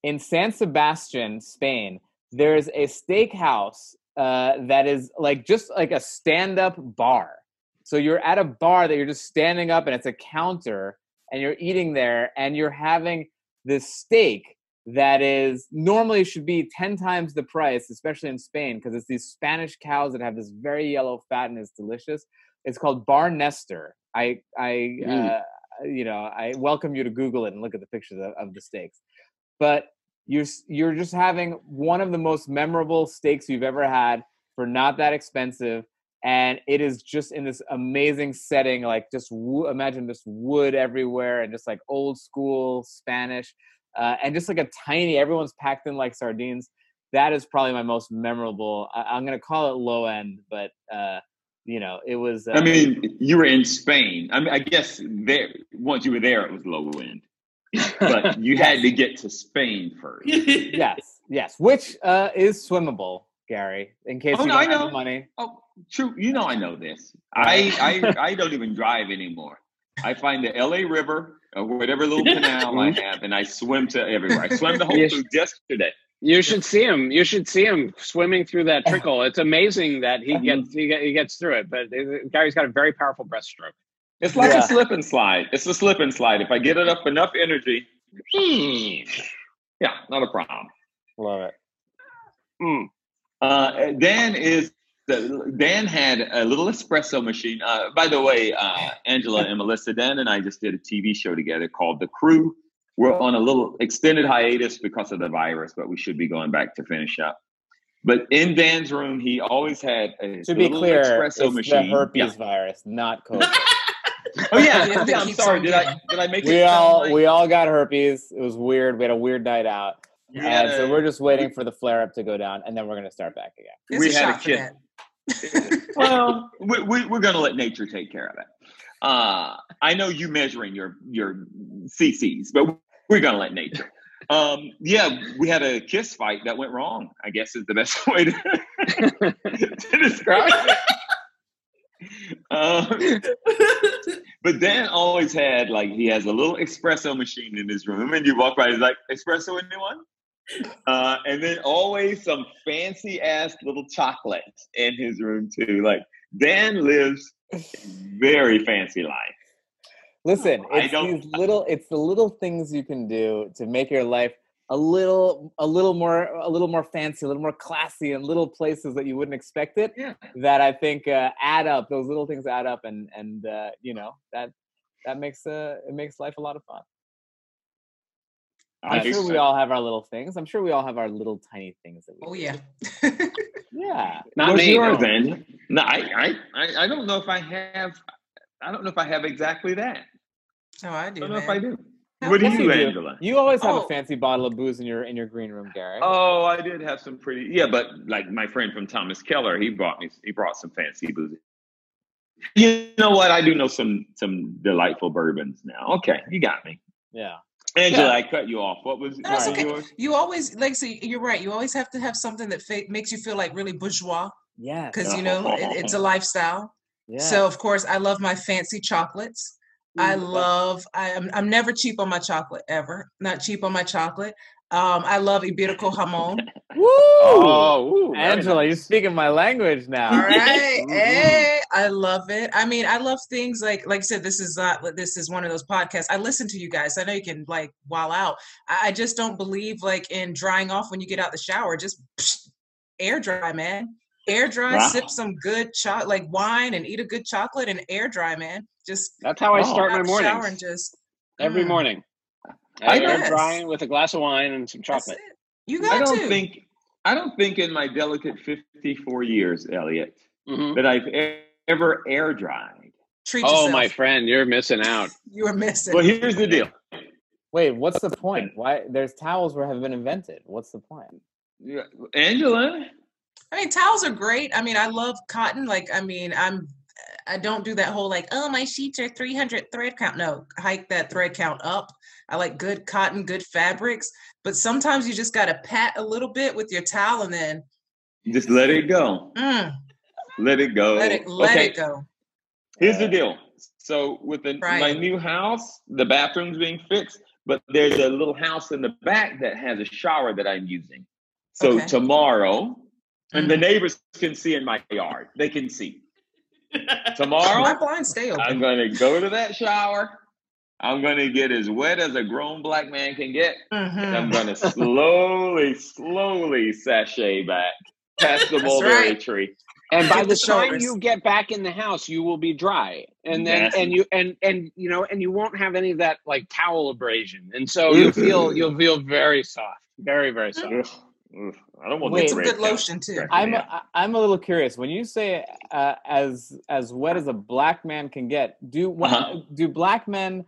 in san sebastian spain there's a steakhouse uh, that is like just like a stand-up bar. So you're at a bar that you're just standing up and it's a counter and you're eating there and you're having this steak that is normally should be 10 times the price especially in spain because it's these spanish cows that have this very yellow fat and it's delicious. It's called bar nestor i i Mm. uh, you know i welcome you to google it and look at the pictures of, of the steaks. But you're you're just having one of the most memorable steaks you've ever had for not that expensive and it is just in this amazing setting like just wo- imagine just wood everywhere and just like old school spanish uh, and just like a tiny everyone's packed in like sardines that is probably my most memorable I, i'm gonna call it low end but uh you know it was uh, I mean, you were in Spain. I mean, I guess there once you were there, it was low end, but you had to get to Spain first. yes yes which uh is swimmable gary in case Oh, you no, don't I have money Oh, true. You know, I know this. I I, I don't even drive anymore. I find the L.A. River or whatever little canal I have, and I swim to everywhere. I swam the whole Yes. Foods yesterday. You should see him. You should see him swimming through that trickle. It's amazing that he gets he, gets through it. But it- Gary's got a very powerful breaststroke. It's like Yeah. a slip and slide. It's a slip and slide. If I get it up enough energy, yeah, not a problem. love it Mm. Uh, Dan is the, Dan had a little espresso machine. Uh, by the way, uh, Angela and Melissa, Dan and I just did a TV show together called The Crew. We're on a little extended hiatus because of the virus, but we should be going back to finish up. But in Dan's room, he always had a to be clear espresso it's machine. the herpes Yeah. virus not covid Oh yeah, Yeah, yeah. I'm sorry. Did I did I make it? we sound all like we all got herpes it was weird we had a weird night out we and so we're just waiting for the flare up to go down and then we're going to start back again There's We a had a shot for kid. well, we, we, we're going to let nature take care of it. Uh, I know you measuring your your CCs, but we're going to let nature. Um, yeah, we had a kiss fight that went wrong. I guess is the best way to, to describe it. Um, but Dan always had like he has a little espresso machine in his room, and you walk by, he's like, "Espresso, anyone?" Uh, and then always some fancy ass little chocolates in his room too. Like Dan lives very fancy life. listen it's these little it's the little things you can do to make your life a little a little more a little more fancy a little more classy in little places that you wouldn't expect it Yeah. that i think uh, add up those little things add up and and uh, you know that that makes uh it makes life a lot of fun i'm sure we all have our little things i'm sure we all have our little tiny things that we Oh do. yeah. yeah Not What's me. yours, no. Angela? No, I, I, I, I don't know if I have. I don't know if I have exactly that. oh, I I do. don't know if. I do. What do Yes, you, do. Angela? you always have Oh. a fancy bottle of booze in your in your green room gary Oh, I did have some pretty. Yeah, but like my friend from Thomas Keller, he brought me. He brought some fancy booze. You know what? I do know some some delightful bourbons now. Okay, you got me. yeah Angela, Yeah. I cut you off. What was No, it's okay. yours? You always like see. You're right. You always have to have something that fa- makes you feel like really bourgeois Yeah. because you know it, it's a lifestyle. yeah. So of course, I love my fancy chocolates. I Mm, love. I, am I'm never cheap on my chocolate ever. Not cheap on my chocolate. Um, I love Iberico jamon. Woo! Oh, ooh, Angela, nice. you're speaking my language now. All right, Mhm. hey, I love it. I mean, I love things like, like I said, this is not. This is one of those podcasts. I listen to you guys. I know you can like while out. I, I just don't believe like in drying off when you get out the shower. Just psh, air dry, man. Air dry. Wow. Sip some good chocolate, like wine, and eat a good chocolate and air dry, man. Just That's how I Oh. start my morning. shower and just Every Mm. morning. I I air guess. drying with a glass of wine and some that's chocolate. it. You I don't to. think I don't think in my delicate 54 years, Elliot, Mhm. that I've e- ever air dried. treat Oh, yourself. my friend, you're missing out. you're missing. Well, here's the deal. Wait, what's the point? Why there's towels where have been invented? What's the point? Yeah, Angela, I mean, towels are great. I mean, I love cotton. Like, I mean, I'm, I don't do that whole like, oh, my sheets are 300 thread count. No, hike that thread count up. I like good cotton, good fabrics. But sometimes you just got to pat a little bit with your towel and then just let it go. mm, Let it go. let it let okay, it go. here's the deal. So with the, my new house, the bathroom's being fixed, but there's a little house in the back that has a shower that I'm using. So Okay. tomorrow, and the Mhm. neighbors can see in my yard. They can see. Tomorrow, My blinds stay open. I'm going to go to that shower. I'm going to get as wet as a grown black man can get. And I'm Mhm. going to slowly, slowly sashay back past the That's mulberry right. tree. And by the the time you get back in the house, you will be dry, and then Yes. and you and and you know and you won't have any of that like towel abrasion, and so you'll feel you'll feel very soft, very very soft. Ugh, ugh, I don't want Wait. the Get some red good lotion too. I'm Yeah. I- I'm a little curious. When you say uh, as as wet as a black man can get, do Uh-huh. do black men?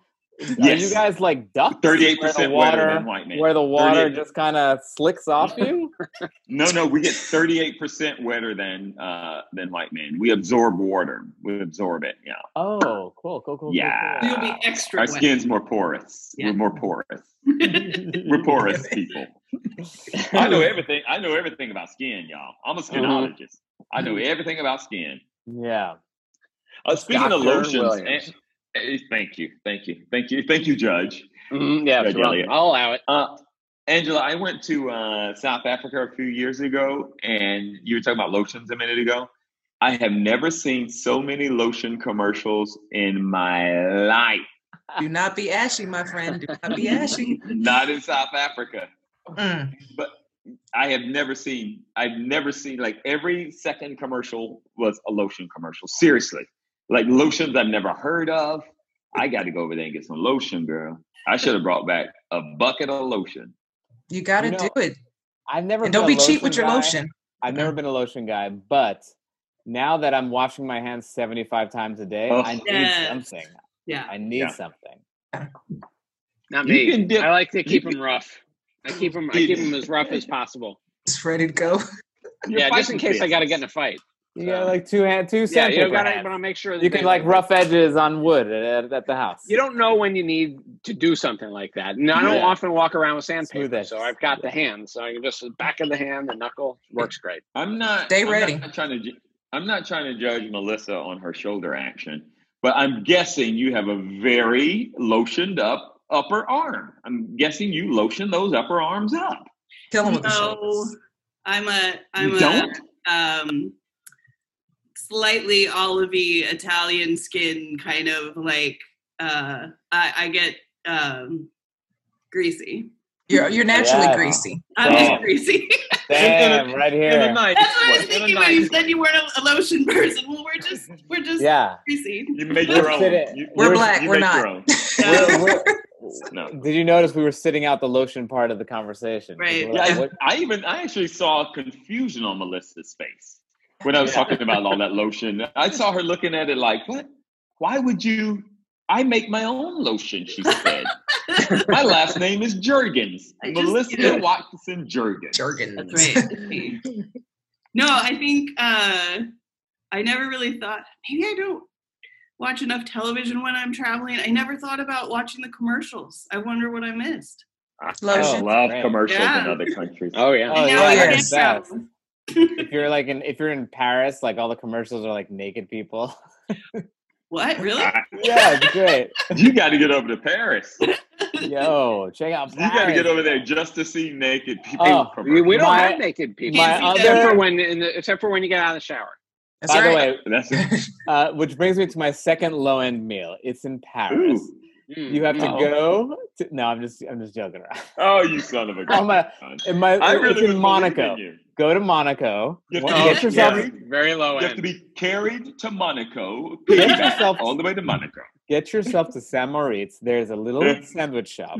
Are you guys like ducks? 38% wetter water than white men. where the water just kind of slicks off you? No, no, we get 38% wetter than uh, than white men. We absorb water. We absorb it. Yeah. oh, cool, cool, cool. cool, Yeah. cool. You'll be extra Our wet. skin's more porous. Yeah. We're more porous. We're porous people. I know everything. I know everything about skin, y'all. I'm a skinologist. I know everything about skin. Yeah. Uh, speaking of lotions, Williams. Eh, thank you, thank you, thank you, thank you, Judge. Mhm, yeah, Judge well, I'll allow it. Uh, Angela, I went to uh, South Africa a few years ago, and you were talking about lotions a minute ago. I have never seen so many lotion commercials in my life. Do not be ashy, my friend. Do not be ashy. Not in South Africa. Mm. I have never seen. I've never seen like every second commercial was a lotion commercial. Seriously, like lotions I've never heard of. I got to go over there and get some lotion, girl. I should have brought back a bucket of lotion. You got to You know, do it. I've never And don't a be cheap with your guy. lotion. I've never been a lotion guy, but now that I'm washing my hands 75 times a day, Oh. I need Yes. something. Yeah. I need Yeah. something. Not You me. can dip- I like to keep them rough. I keep them. I keep them as rough as possible. It's ready to go. Yeah, just in case I got to get in a fight. You So- got like two hand, two Yeah, sandpaper you got to hands. want to make sure that You can like rough edges on wood at, at the house. You don't know when you need to do something like that. And I don't Yeah. often walk around with sandpaper, so I've got the hand, so I can just back of the hand, the knuckle works great. I'm not. Stay I'm ready. Not trying to. I'm not trying to judge Melissa on her shoulder action, but I'm guessing you have a very lotioned up upper arm. I'm guessing you lotion those upper arms up. Kill him with the No, shoulders. I'm a I'm You a don't? um slightly olivey Italian skin kind of like uh I, I get um greasy. You're you're naturally Yeah. greasy. I'm Oh. just greasy. Damn, right here. That's what I was in thinking when you said you weren't a, a lotion person. Well, we're just we're just Yeah. greasy. You make We're your own. You- We're you black, make we're your not. own. We're- we're- No. Did you notice we were sitting out the lotion part of the conversation? Right. we're Yeah, I, I even I actually saw confusion on Melissa's face when I was talking about all that lotion. I saw her looking at it like, "What? Why would you?" I make my own lotion. She said. my last name is Jurgens. I just- Melissa. Watson Jurgens. Jergens. That's right. no, I think uh I never really thought maybe I don't watch enough television when I'm traveling. I never thought about watching the commercials. I wonder what I missed. I Lotion. love Great. commercials in other countries. Oh yeah. Oh, yeah, yeah, can't it's best. travel. if you're like in if you're in Paris, like all the commercials are like naked people. What? Really? Yeah, it's great. you got to get over to Paris. Yo, check out Paris. You got to get over there just to see naked people. Oh, We, we don't My- have naked people. my Can't except for when in the, except for when you get out of the shower. That's By the way, uh, which brings me to my second low end meal. It's in Paris. Ooh. Mm. You have to Oh. go. To, no, I'm just I'm just joking around. Oh, you son of a I'm a- gun. In my, I it's really in Monaco. believing you. Go to Monaco. You have to Get be yourself carried. Very low You have to be carried to Monaco, Get yourself- all the way to Monaco. get yourself to Saint Moritz. There's a little sandwich shop,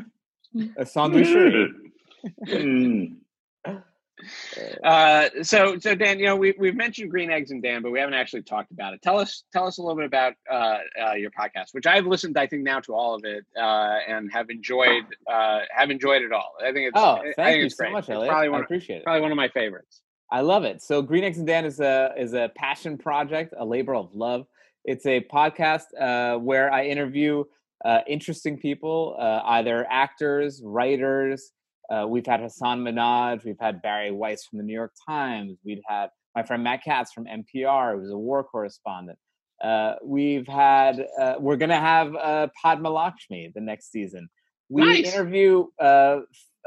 a sandwichery. Mm. Uh, so, so Dan, you know, we we've mentioned green eggs and Dan, but we haven't actually talked about it. Tell us, tell us a little bit about uh, uh, your podcast, which I've listened, I think, now to all of it, uh, and have enjoyed, uh, have enjoyed it all. I think it's, Oh, I think thank you it's so great. much, Elliot. probably I one, of, appreciate it. probably one of my favorites. I love it. So Green Eggs and Dan is a is a passion project, a labor of love. It's a podcast uh, where I interview uh, interesting people, uh, either actors, writers. Uh, we've had Hasan Minhaj, we've had Bari Weiss from the New York Times, we've had my friend Matt Katz from NPR, who's a war correspondent. Uh, we've had, uh, we're going to have uh, Padma Lakshmi the next season. We Nice. interview uh,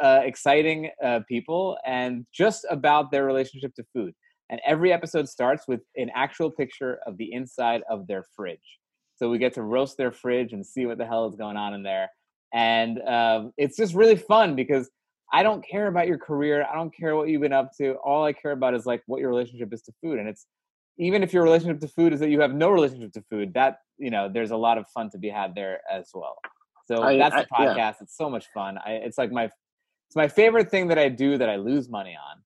uh, exciting uh, people and just about their relationship to food. And every episode starts with an actual picture of the inside of their fridge. So we get to roast their fridge and see what the hell is going on in there. And it's just really fun because I don't care about your career. I don't care what you've been up to. All I care about is like what your relationship is to food. And it's even if your relationship to food is that you have no relationship to food, that you know, there's a lot of fun to be had there as well. So I- that's the I- yeah. podcast. It's so much fun. I, it's like my it's my favorite thing that I do that I lose money on.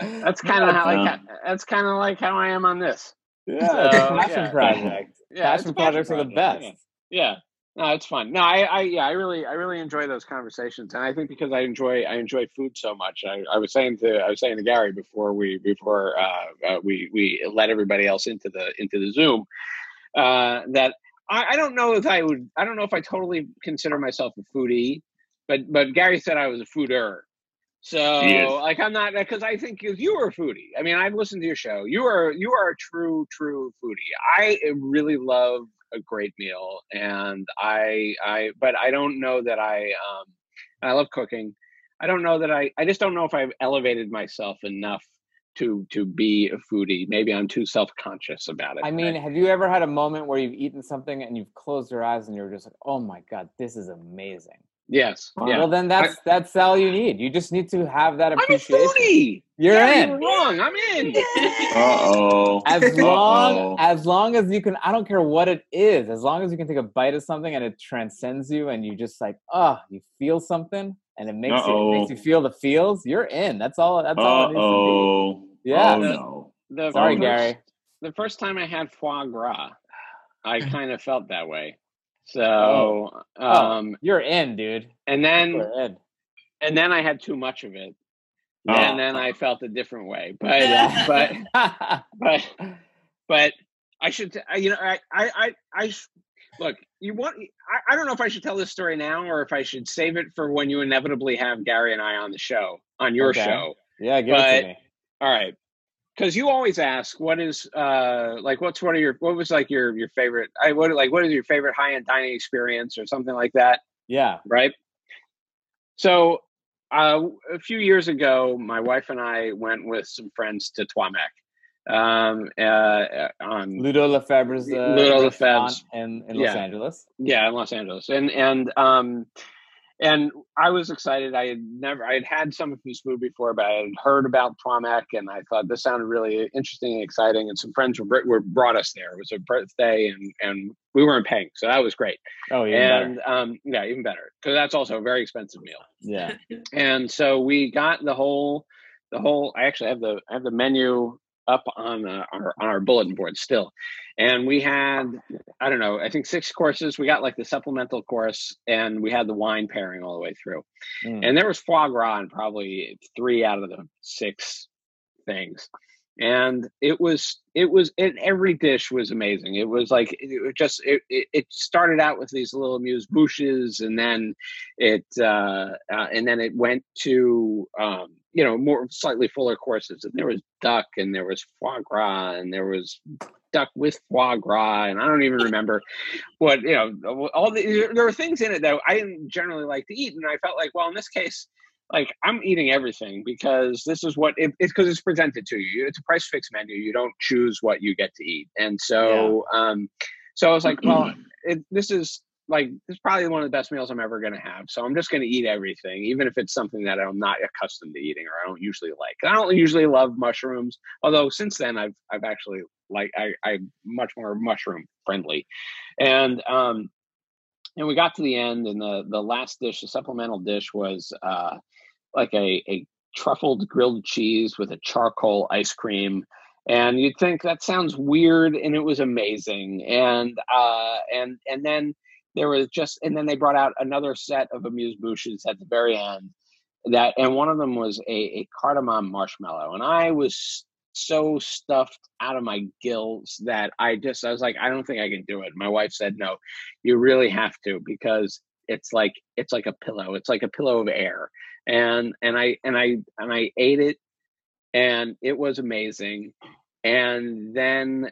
that's kind of how like that's kind of like how I am on this. yeah, So, passion yeah. project. Yeah, passion projects are the best. Yeah. Yeah. No, it's fun. No, I, I, yeah, I really, I really enjoy those conversations, and I think because I enjoy, I enjoy food so much. I, I was saying to, I was saying to Gary before we, before uh, uh, we, we let everybody else into the, into the Zoom, uh, that I, I don't know if I would, I don't know if I totally consider myself a foodie, but, but Gary said I was a fooder. So like I'm not because I think if you are a foodie. I mean, I've listened to your show. You are you are a true true foodie. I really love a great meal, and I I but I don't know that I um I love cooking. I don't know that I I just don't know if I've elevated myself enough to to be a foodie. Maybe I'm too self conscious about it. I mean, have you ever had a moment where you've eaten something and you've closed your eyes and you're just like, "Oh my god, this is amazing." Yes, yeah. Well, then that's that's all you need. You just need to have that I'm a appreciation. foodie. You're Yeah, in. You're wrong. I'm in. Uh oh. As long Uh-oh. as long as you can, I don't care what it is. As long as you can take a bite of something and it transcends you, and you just like, oh, you feel something, and it makes you it makes you feel the feels. You're in. That's all. That's all. Uh It needs to oh. Yeah. Oh no. The Sorry, first- Gary. the first time I had foie gras, I kind of felt that way. So, Oh. um, You're in, dude. and then and then I had too much of it, Oh. and then I felt a different way. But Yeah. but but but I should, you know, I I I, I sh- look. You want? I, I don't know if I should tell this story now or if I should save it for when you inevitably have Gary and I on the show on your Okay. show. yeah, give it to me. All right. Because you always ask, what is uh like what's one of your what was like your your favorite I what like what is your favorite high end dining experience or something like that, Yeah. right? So uh, a few years ago, my wife and I went with some friends to Trois Mec, um, uh, on Ludo Lefebvre's uh, Ludo Lefebvre's. in, in Los Yeah. Angeles. yeah in los angeles and and um and i was excited. I had never i had had some of his food before but i had heard about Trois Mec and i thought this sounded really interesting and exciting. And some friends were, were brought us there. It was a birthday and and we weren't paying so that was great. Oh, yeah. and um yeah even better because that's also a very expensive meal. Yeah. and so we got the whole the whole i actually have the i have the menu up on uh, our on our bulletin board still and we had i don't know i think six courses. We got like the supplemental course and we had the wine pairing all the way through. Mm. and there was foie gras in probably three out of the six things. And it was it was it, every dish was amazing. It was like it, just it, it, it started out with these little amuse bouches and then it uh, uh, and then it went to um, you know more slightly fuller courses and there was duck and there was foie gras and there was duck with foie gras and i don't even remember what you know all the there were things in it that i didn't generally like to eat and i felt like well in this case like I'm eating everything because this is what it, it's because it's presented to you. It's a price fix menu. You don't choose what you get to eat, and so yeah. um, so I was like, well, it, this is like is probably one of the best meals I'm ever going to have. So I'm just going to eat everything, even if it's something that I'm not accustomed to eating or I don't usually like. I don't usually love mushrooms, although since then I've I've actually like I I'm much more mushroom friendly, and um, and we got to the end, and the the last dish, the supplemental dish, was uh, like a, a truffled grilled cheese with a charcoal ice cream and you'd think that sounds weird and it was amazing and uh and and then there was just and then they brought out another set of amuse bouches at the very end that and one of them was a, a cardamom marshmallow. And i was so stuffed out of my gills that i just i was like i don't think i can do it. My wife said no you really have to because it's like it's like a pillow. It's like a pillow of air. And and i and i and i ate it and it was amazing. And then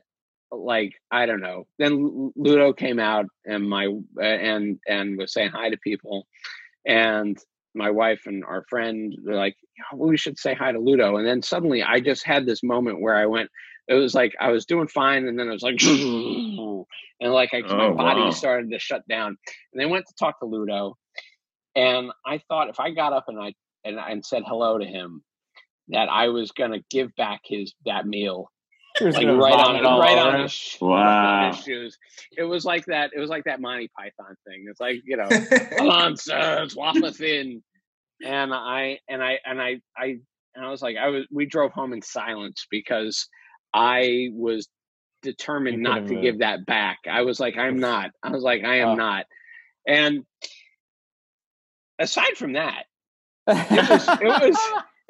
like i don't know then ludo came out and my and and was saying hi to people and my wife and our friend were like oh, we should say hi to ludo and then suddenly i just had this moment where i went it was like i was doing fine and then it was like and like I, oh, my body wow. started to shut down and they went to talk to ludo and I thought if I got up and I and, and said hello to him, that I was gonna give back his that meal. Like right on, right on his, wow. on his shoes. It was like that. It was like that Monty Python thing. It's like you know, come on, waffle thin. And I and I and I I and I was like, I was. We drove home in silence because I was determined not to give that back. I was like, I'm not. I was like, I am oh. not. And aside from that, it was it was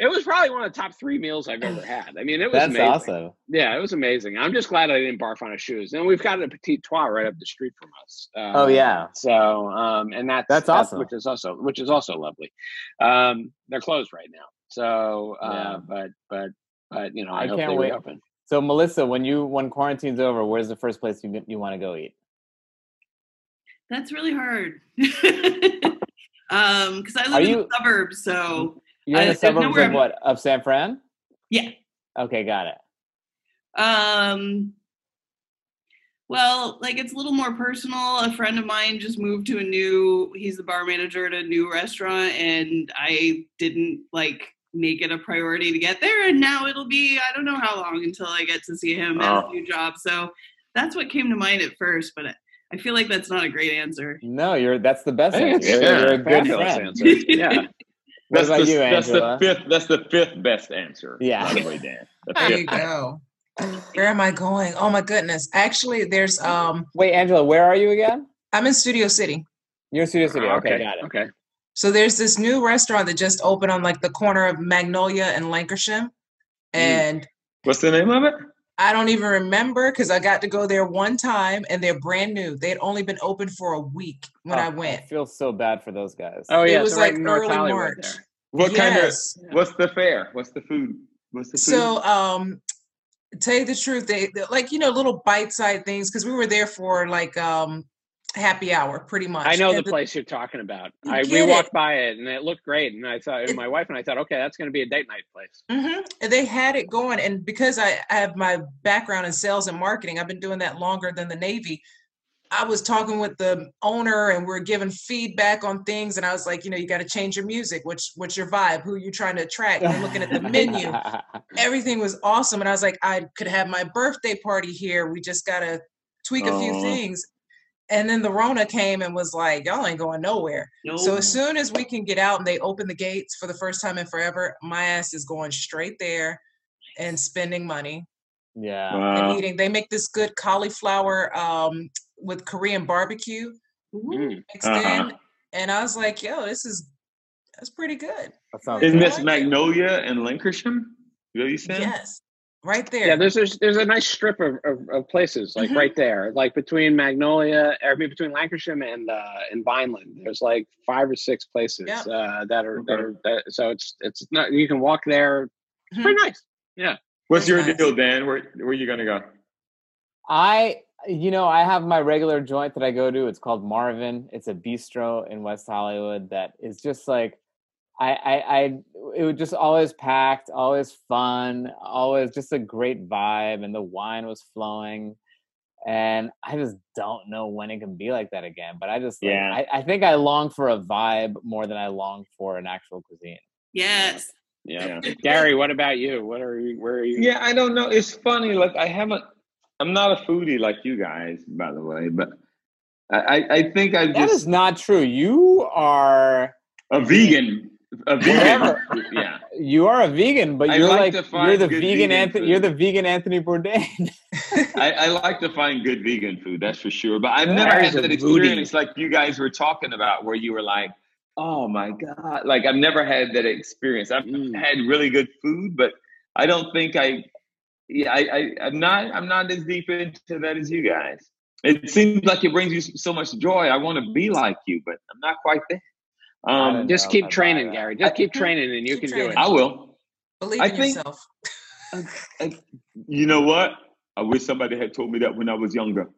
it was probably one of the top three meals I've ever had. I mean, it was That's amazing. awesome. Yeah, it was amazing. I'm just glad I didn't barf on his shoes. And we've got a Petit Trois right up the street from us. Um, oh yeah. So um, and that's that's awesome. which is also which is also lovely. Um, they're closed right now. So uh, yeah. but but but you know I, I can't wait. Open. So Melissa, when you when quarantine's over, where's the first place you you want to go eat? That's really hard. Um, because I live Are in you, the suburbs, so you're in the suburbs of what? Of San Fran? Yeah. Okay, got it. Um. Well, like it's a little more personal. A friend of mine just moved to a new. He's the bar manager at a new restaurant, and I didn't like make it a priority to get there. And now it'll be I don't know how long until I get to see him oh. at a oh. new job. So that's what came to mind at first, but I feel like that's not a great answer. No, you're that's the best answer. You're, yeah, you're a good. Answer. Yeah. That's the, you, that's the fifth. That's the fifth best answer. Yeah. By the way, Dan. The there you go. Where am I going? Oh my goodness! Actually, there's um. Wait, Angela, where are you again? I'm in Studio City. You're in Studio City. Oh, okay, okay, got it. Okay. So there's this new restaurant that just opened on like the corner of Magnolia and Lankershim, mm. and what's the name of it? I don't even remember because I got to go there one time and they're brand new. They had only been open for a week when oh, I went. I feel so bad for those guys. Oh yeah, it was like early March. What yes. kind of? What's the fare? What's the food? What's the food? So, um, tell you the truth, they, they like you know little bite side things because we were there for like um happy hour pretty much. I know and the, place you're talking about. I we walked it. by it and it looked great, and I thought and my wife and I thought, okay, that's going to be a date night place. Mm-hmm. They had it going, and because I, I have my background in sales and marketing, I've been doing that longer than the Navy. I was talking with the owner and we are giving feedback on things. And I was like, you know, you got to change your music. Which, what's your vibe? Who are you trying to attract? And looking at the menu. Everything was awesome. And I was like, I could have my birthday party here. We just got to tweak a few things. And then the Rona came and was like, y'all ain't going nowhere. No. So as soon as we can get out and they open the gates for the first time in forever, my ass is going straight there and spending money. Yeah. Wow. And eating. They make this good cauliflower um, with Korean barbecue mm. mixed uh-huh. in. And I was like, yo, this is that's pretty good. That sounds Isn't this Magnolia and Lankershim? What you said? Yes. Right there. Yeah, there's there's, there's a nice strip of, of, of places like Mhm. right there, like between Magnolia, or maybe between Lankershim and uh, and Vineland. There's like five or six places Yeah. uh, that are that are that, so it's it's not you can walk there. It's Mhm. pretty nice. Yeah. What's Very your nice. deal, Dan? Where where you gonna go? I, you know, I have my regular joint that I go to. It's called Marvin. It's a bistro in West Hollywood that is just like, I, I, I, it was just always packed, always fun, always just a great vibe, and the wine was flowing. And I just don't know when it can be like that again. But I just, like, Yeah. I, I think I long for a vibe more than I long for an actual cuisine. Yes. Yeah. Yeah. Gary, what about you? What are you? Where are you? Yeah, I don't know. It's funny. Like I haven't. I'm not a foodie like you guys, by the way. But I I, I think I That just is not true. You are. a vegan. A vegan. Yeah. You are a vegan, but you're like like, you're the vegan vegan Anthony. You're the vegan Anthony Bourdain. I, I like to find good vegan food, that's for sure. But I've Yeah. never had that experience like you guys were talking about, where you were like, "Oh my god!" Like I've never had that experience. I've Mm. had really good food, but I don't think I. Yeah, I, I, I'm not. I'm not as deep into that as you guys. It seems like it brings you so much joy. I want to be like you, but I'm not quite there. I Um, Just keep I buy training, that. Gary. Just keep training, and you Keep can do it. I will. Believe I in think- yourself. I, you know what? I wish somebody had told me that when I was younger.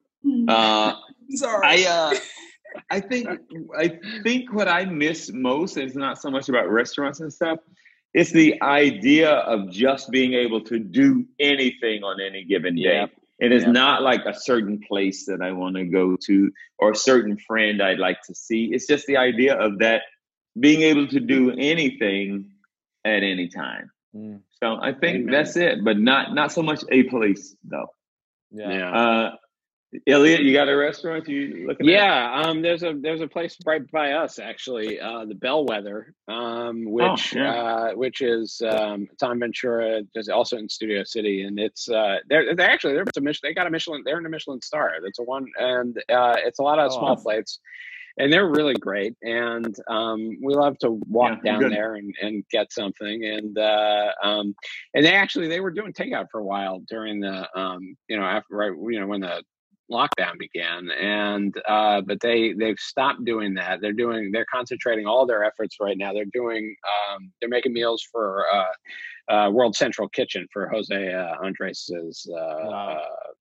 Uh, Sorry. I uh, I think I think what I miss most is not so much about restaurants and stuff. It's the idea of just being able to do anything on any given day. Yeah. It is Yeah. not like a certain place that I want to go to or a certain friend I'd like to see. It's just the idea of that being able to do anything at any time. Mm, So I think Amen. that's it, but not not so much a place though. yeah. Yeah. Uh, Elliot, you got a restaurant you looking at? Yeah, um, there's a there's a place right by us actually, uh, the Bellwether, um, which yeah. uh, which is um, it's on Ventura, just also in Studio City, and it's uh, they're they actually they're a Michelin, they got a Michelin, they're in a Michelin star. That's a one, and uh, it's a lot of Oh, small awesome. plates, and they're really great. And um, we love to walk Yeah, down good. there and, and get something. And uh, um, and they actually they were doing takeout for a while during the um, you know after right you know when the lockdown began and uh but they they've stopped doing that. They're doing they're concentrating all their efforts right now. They're doing um they're making meals for uh uh world central kitchen for jose uh, andres's uh, Wow.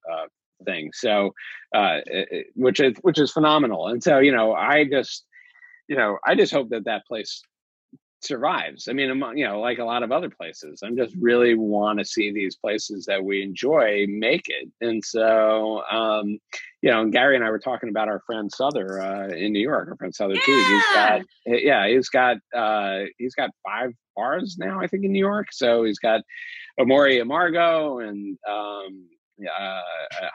uh, uh thing. So uh it- which is which is phenomenal. And so you know i just you know i just hope that that place survives. I mean among- you know like a lot of other places i'm just really want to see these places that we enjoy make it. And so um you know and gary and i were talking about our friend souther uh in new york our friend souther too. He's got yeah he's got uh he's got five bars now i think in new york. So he's got amor y amargo and um uh, uh,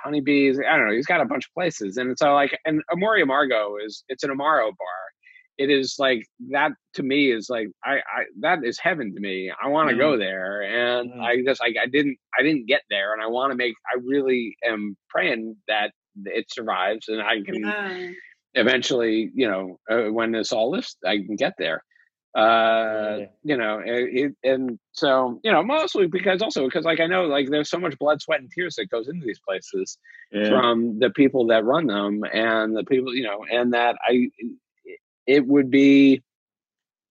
honeybees. I don't know he's got a bunch of places. And so like and amor y amargo is it's an amaro bar it is like that to me is like I, I that is heaven to me. I want to go there, and Mm. I just like I didn't I didn't get there, and I want to make. I really am praying that it survives, and I can Yeah. eventually, you know, uh, when this all lifts, I can get there. Uh, Yeah. you know, it, it, and so you know, mostly because also because like I know like there's so much blood, sweat, and tears that goes into these places Yeah. from the people that run them and the people you know and that i it would be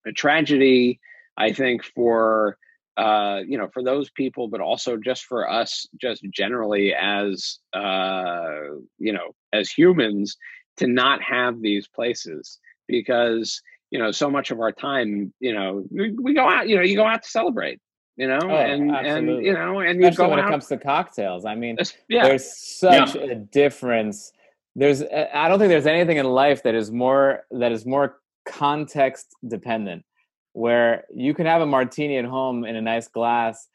a tragedy i think for uh you know for those people but also just for us just generally as uh you know as humans to not have these places. Because you know so much of our time you know we, we go out you know you go out to celebrate you know Oh, and and you know and you Especially go when out it comes to cocktails. I mean, yeah. there's such a difference there's uh, i don't think there's anything in life that is more that is more context dependent where you can have a martini at home in a nice glass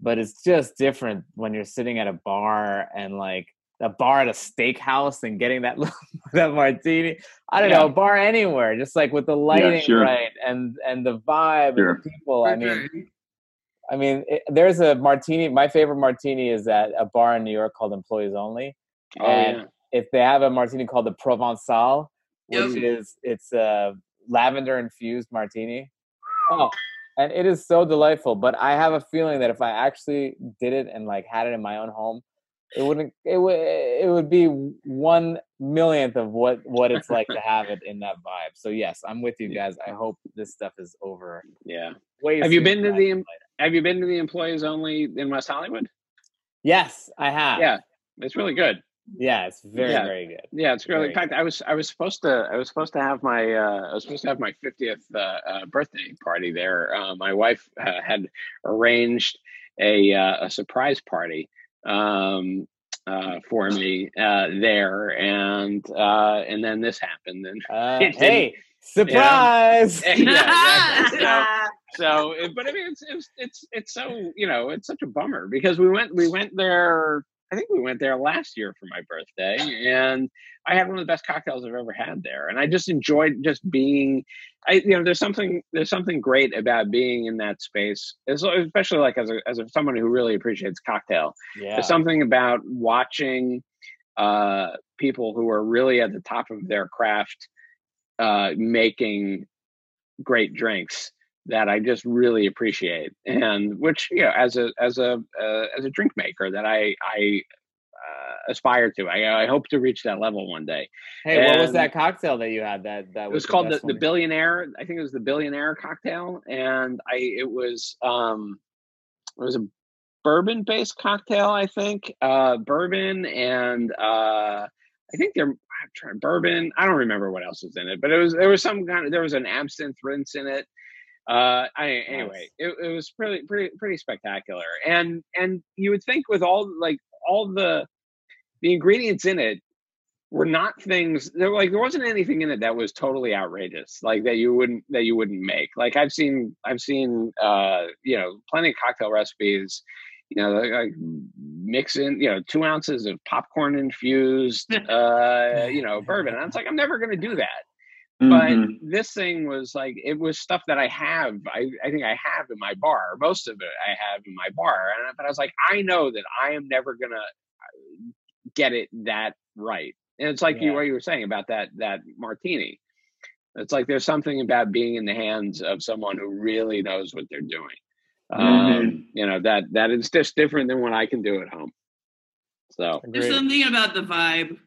but it's just different when you're sitting at a bar and like a bar at a steakhouse and getting that that martini i don't know a bar anywhere just like with the lighting sure. right and and the vibe Sure. and the people i mean I mean, it, there's a martini. My favorite martini is at a bar in New York called Employees Only. oh, and yeah. If they have a martini called the Provençal, which Yep. is it's a lavender infused martini. Oh, and it is so delightful. But I have a feeling that if I actually did it and like had it in my own home, it wouldn't. It would. It would be one millionth of what what it's like to have it in that vibe. So yes, I'm with you guys. I hope this stuff is over. Yeah. Way Have you been to the em- Have you been to the employees only in West Hollywood? Yes, I have. Yeah, it's really good. Yeah, it's very, Yeah. very good. Yeah, it's really. Very In fact, I was I was supposed to I was supposed to have my uh, I was supposed to have my fiftieth uh, uh, birthday party there. Uh, my wife uh, had arranged a uh, a surprise party um, uh, for me uh, there, and uh, and then this happened, and Uh, It didn't- hey, surprise! yeah, exactly. so, so it- but I mean, it's it's it's it's so you know it's such a bummer because we went we went there. I think we went there last year for my birthday, and I had one of the best cocktails I've ever had there, and I just enjoyed just being. I you know there's something there's something great about being in that space, especially like as a as a, someone who really appreciates cocktail. yeah. There's something about watching uh, people who are really at the top of their craft uh, making great drinks that I just really appreciate, and which you know, as a as a uh, as a drink maker, that I I uh, aspire to. I, I hope to reach that level one day. Hey, what was that cocktail that you had? That that It was was called the, the billionaire. I think it was the billionaire cocktail, and I it was um it was a bourbon based cocktail. I think uh bourbon and uh I think they're I'm trying bourbon. I don't remember what else was in it, but it was there was some kind of there was an absinthe rinse in it. Uh, I anyway, it, it was pretty pretty pretty spectacular, and and you would think with all like all the the ingredients in it were not things there like there wasn't anything in it that was totally outrageous like that you wouldn't that you wouldn't make. Like i've seen i've seen uh you know plenty of cocktail recipes you know like, like mix in you know two ounces of popcorn infused uh you know bourbon and it's like i'm never going to do that but Mhm. this thing was like it was stuff that i have I, I think i have in my bar most of it i have in my bar and I- but i was like i know that i am never gonna uh, get it that right and it's like you what you were saying about that that martini it's like there's something about being in the hands of someone who really knows what they're doing um you know that that is just different than what i can do at home so There's something about the vibe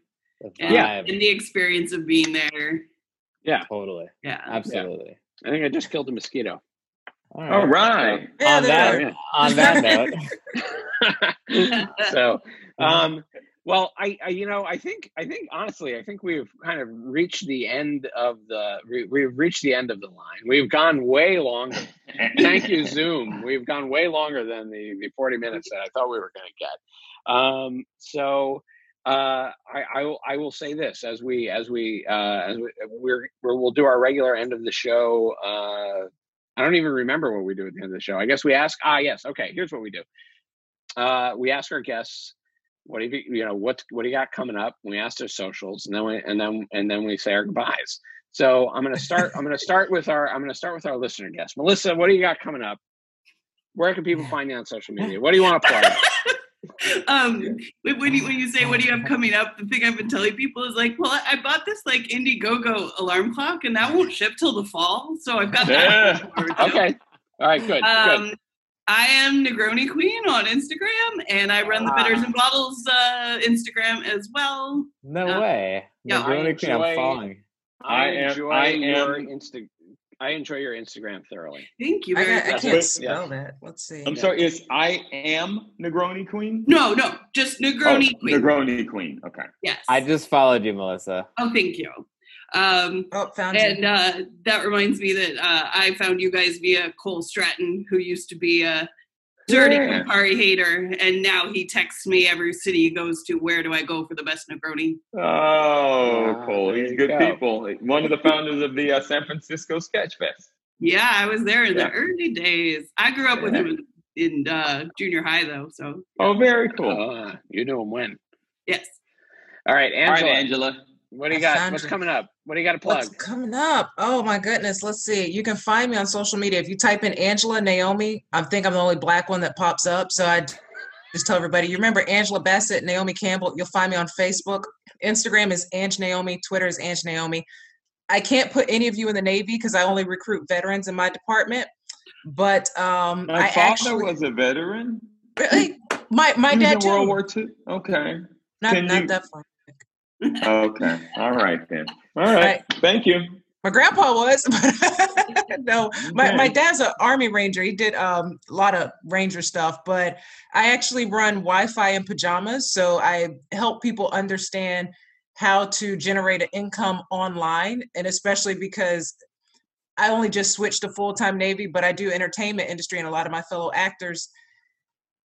The and, Yeah. vibe. and the experience of being there. Totally. Yeah. Absolutely. i think i just killed a mosquito All All right. Yeah, on that are. on that note, so um well I, I you know i think i think honestly i think we've kind of reached the end of the we- we've reached the end of the line we've gone way longer thank you zoom we've gone way longer than the the 40 minutes that i thought we were going to get um so uh I, I will i will say this as we as we uh as we, we're, we're we'll do our regular end of the show uh i don't even remember what we do at the end of the show i guess we ask ah yes okay here's what we do uh, we ask our guests, "What have you, you know, what what do you got coming up?" We ask their socials, and then we and then and then we say our goodbyes. So I'm gonna start. I'm gonna start with our. I'm gonna start with our listener guest, Melissa. What do you got coming up? Where can people find you on social media? What do you want to plug? Um when when you, when you say what do you have coming up the thing i've been telling people is like well i I bought this like indiegogo alarm clock and that won't ship till the fall so i've got that forward to. Okay. All right. Good. good. um i am negroni queen on instagram and i run the Ah. bitters and bottles uh instagram as well no Uh, way. yeah. Negroni Queen, I I'm enjoy- following. I, I am- enjoy I your am- Insta. I enjoy your Instagram thoroughly. thank you I, very got, I can't Wait, spell that. Let's see. I'm sorry. It's I am Negroni Queen. no no just negroni oh, queen Negroni Queen. Okay. yes I just followed you, Melissa. oh thank you um Oh, found you. And uh, that reminds me that uh, I found you guys via Cole Stratton, who used to be a dirty Yeah. Campari hater, and now he texts me every city he goes to. Where do I go for the best Negroni? Oh, Ah, cool. there He's good go. people. One of the founders of the uh, San Francisco Sketch Fest. Yeah, I was there in Yeah. the early days. I grew up with him in, in uh, junior high, though. So Oh, very cool. Uh, you knew him when. yes, All right, All right, Angela. Angela. What do you I got? found What's coming up? What do you got to plug? What's coming up? Oh my goodness. Let's see. You can find me on social media. If you type in Angela Naomi, I think I'm the only black one that pops up. So I just tell everybody, you remember Angela Bassett, Naomi Campbell. You'll find me on Facebook. Instagram is Ange Naomi. Twitter is Ange Naomi. I can't put any of you in the Navy because I only recruit veterans in my department. but um, My I father actually was a veteran. really my my He was dad in too. World War II. Okay. not Can not you- that far. Okay. All right then. All right. Thank you. My grandpa was, no, my, my dad's an army ranger. He did um, a lot of ranger stuff, but I actually run Wi-Fi in pajamas, so I help people understand how to generate an income online, and especially because I only just switched to full-time Navy, but I do entertainment industry, and a lot of my fellow actors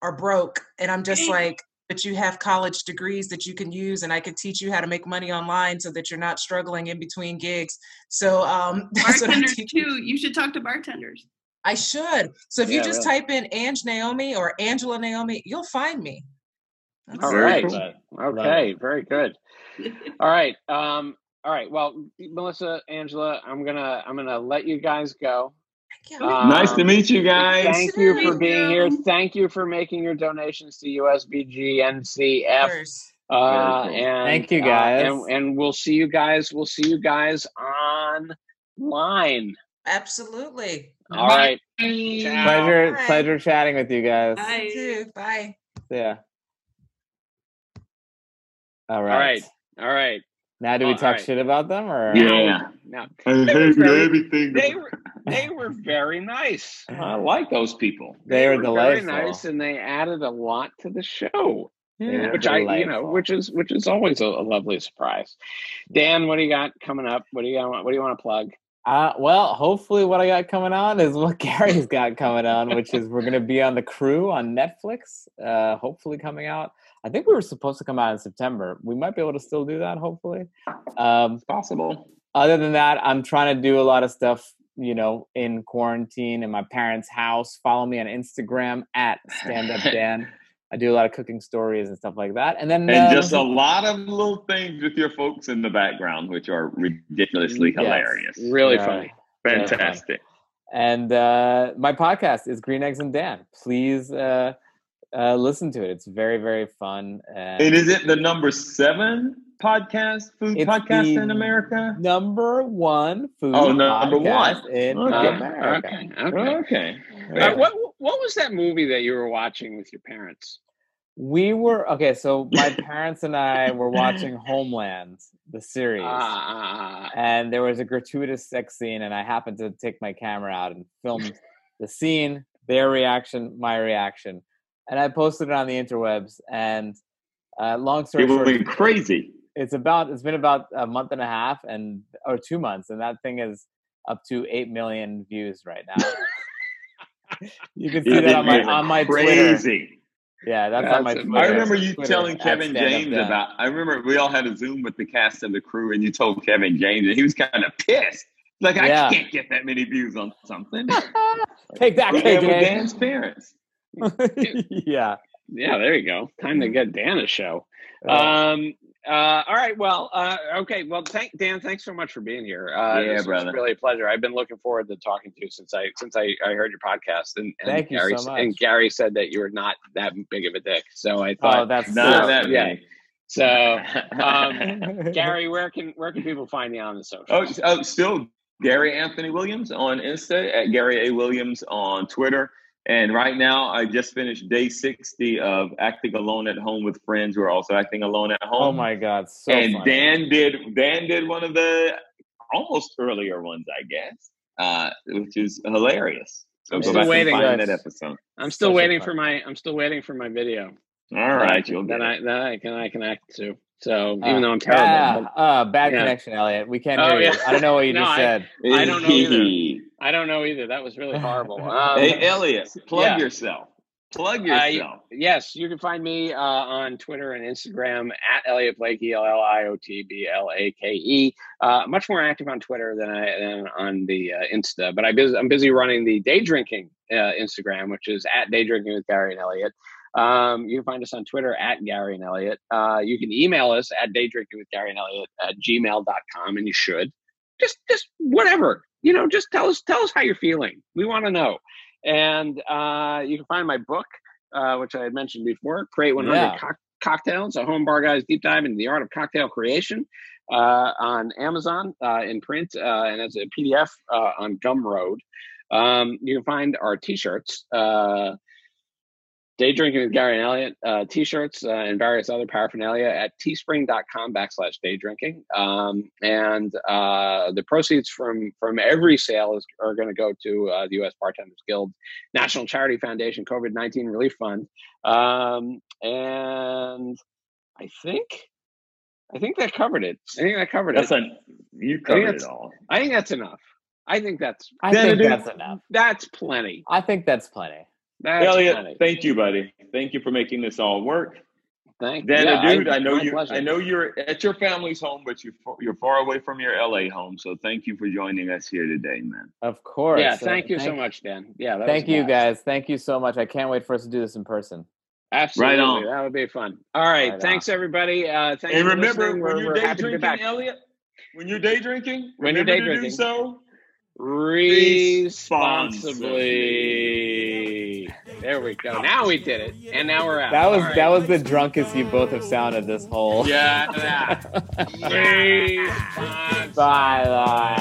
are broke, and I'm just like, but you have college degrees that you can use, and I can teach you how to make money online so that you're not struggling in between gigs. So um, that's Bartenders teach. too. You should talk to bartenders. I should. So if you just really. type in Ange Naomi or Angela Naomi, you'll find me. That's All Very right. cool. Okay. Very good. All right. Um, all right. Well, Melissa, Angela, I'm gonna I'm gonna let you guys go. Thank you. Um, nice to meet you guys. Thank you for being here. Thank you for making your donations to USBG NCF. Uh, and Thank you, uh, guys. and, and we'll see you guys. We'll see you guys online. Absolutely. All right. Pleasure, Bye. pleasure chatting with you guys. Bye. You too. Bye. Yeah. All All right. right. All right. Now, do we All talk right. shit about them or? Yeah. Now I They were hate very- everything. they were they were very nice. I like those people. They were very delightful. nice, and they added a lot to the show. Yeah, which I, you know, which is which is always a, a lovely surprise. Dan, what do you got coming up? What do you want? What do you want to plug? Uh, well, hopefully, what I got coming on is what Gary's got coming on, which is we're going to be on the crew on Netflix. Uh, hopefully, coming out. I think we were supposed to come out in September. We might be able to still do that. Hopefully. Um, It's possible. other than that, I'm trying to do a lot of stuff, you know, in quarantine in my parents' house. Follow me on Instagram at Stand Up Dan. I do a lot of cooking stories and stuff like that. And then And uh, just a lot of little things with your folks in the background, which are ridiculously Yes. hilarious. Really Yeah. funny. Yeah. Fantastic. and uh, my podcast is Green Eggs and Dan. Please uh, uh, listen to it. It's very very fun. And And is it the number seven podcast, food It's podcast the in America? number one food. Oh, number podcast one. in Okay. America. Okay. Okay. Okay. Uh, what what was that movie that you were watching with your parents? We were okay. So my parents and I were watching Homeland, the series. Ah, and there was a gratuitous sex scene and i happened to take my camera out and filmed the scene their reaction my reaction and i posted it on the interwebs and uh, long story People short went crazy. it's about it's been about a month and a half and or two months and that thing is up to 8 million views right now you can see It- that on my on my twitter crazy. yeah that's, That's on my twitter I remember you Twitter, telling Kevin James about. I remember we all had a Zoom with the cast and the crew, and you told Kevin James, and he was kind of pissed. Like Yeah. I can't get that many views on something. take that Go ahead with KJ. Dan's parents. yeah yeah, there you go. Time to get Dan a show. Uh, Um. Uh. All right. Well. Uh. Okay. Well. Thank Dan. Thanks so much for being here. Uh, Yeah, brother. really a pleasure. I've been looking forward to talking to you since I since I, I heard your podcast. And, and Thank you Gary so s- And. Gary said that you were not that big of a dick. So I thought, oh that's Not that yeah. so um, Gary, where can where can people find you on the social? Oh, oh, still Gary Anthony Williams on Insta at Gary A Williams on Twitter. And right now, I just finished day 60 of acting alone at home with friends who are also acting alone at home. Oh my god, so and funny. Dan did Dan did one of the almost earlier ones, I guess, uh, which is hilarious. So I'm still waiting. find that episode. I'm still Such waiting for my I'm still waiting for my video. All right, you'll get that I that I can I can act to. So even Uh, though I'm terrible, Yeah, but uh, bad Yeah. connection, Elliot. We can't Oh, hear you. I don't know what you No, just I- said. I don't know either. I don't know either. That was really horrible. Um, hey, Elliot, plug yeah. yourself. Plug yourself. you- yes, you can find me uh, on Twitter and Instagram at Elliot Blakey, L L I O T B L A K E. Uh, much more active on Twitter than I am on the uh, Insta, but I bus- I'm busy running the day drinking uh, Instagram, which is at day drinking with Gary and Elliot. Um, you can find us on Twitter at Gary and Elliot. Uh, you can email us at daydrinking with Gary and Elliot at gmail.com, and you should just just whatever you know just tell us tell us how you're feeling we want to know and uh, you can find my book uh, which i had mentioned before create 100 Yeah. Cock- cocktails a home bar guy's deep dive into the art of cocktail creation uh, on amazon uh, in print uh, and as a pdf uh, on gumroad Um, you can find our t-shirts. Uh, Day Drinking with Gary and Elliot uh, t-shirts uh, and various other paraphernalia at teespring.com backslash day drinking. Um, and uh, the proceeds from from every sale is, are going to go to uh, the U.S. Bartenders Guild National Charity Foundation COVID-19 Relief Fund. Um, and I think I think that covered it. I think that covered That's it. a, you covered it all. I think that's enough. I think that's I think that's enough. that's plenty. I think that's plenty. That's Elliot, plenty. thank you, buddy. Thank you for making this all work. Thank Dana, yeah, dude, I, know you. pleasure. I know you're at your family's home, but you're far, you're far away from your LA home. So thank you for joining us here today, man. Of course. Yeah, Uh, thank you so much, Dan. Yeah, Thank you blast. guys. Thank you so much. I can't wait for us to do this in person. Absolutely, Right on. that would be fun. All right, Right thanks everybody. Uh, thank and you for remember, listening. when We're, you're we're day happy to be drinking, back. Elliot, when you're day drinking, When you're day to do drinking. so. responsibly. There we go. Now we did it, and now we're out. That was right. that was the drunkest you both have sounded this whole. Yeah. yeah. Bye bye.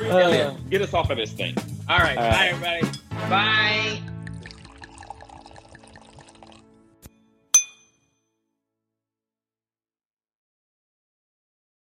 Yeah. Get us off of this thing. All right. All right. Bye, everybody. Bye.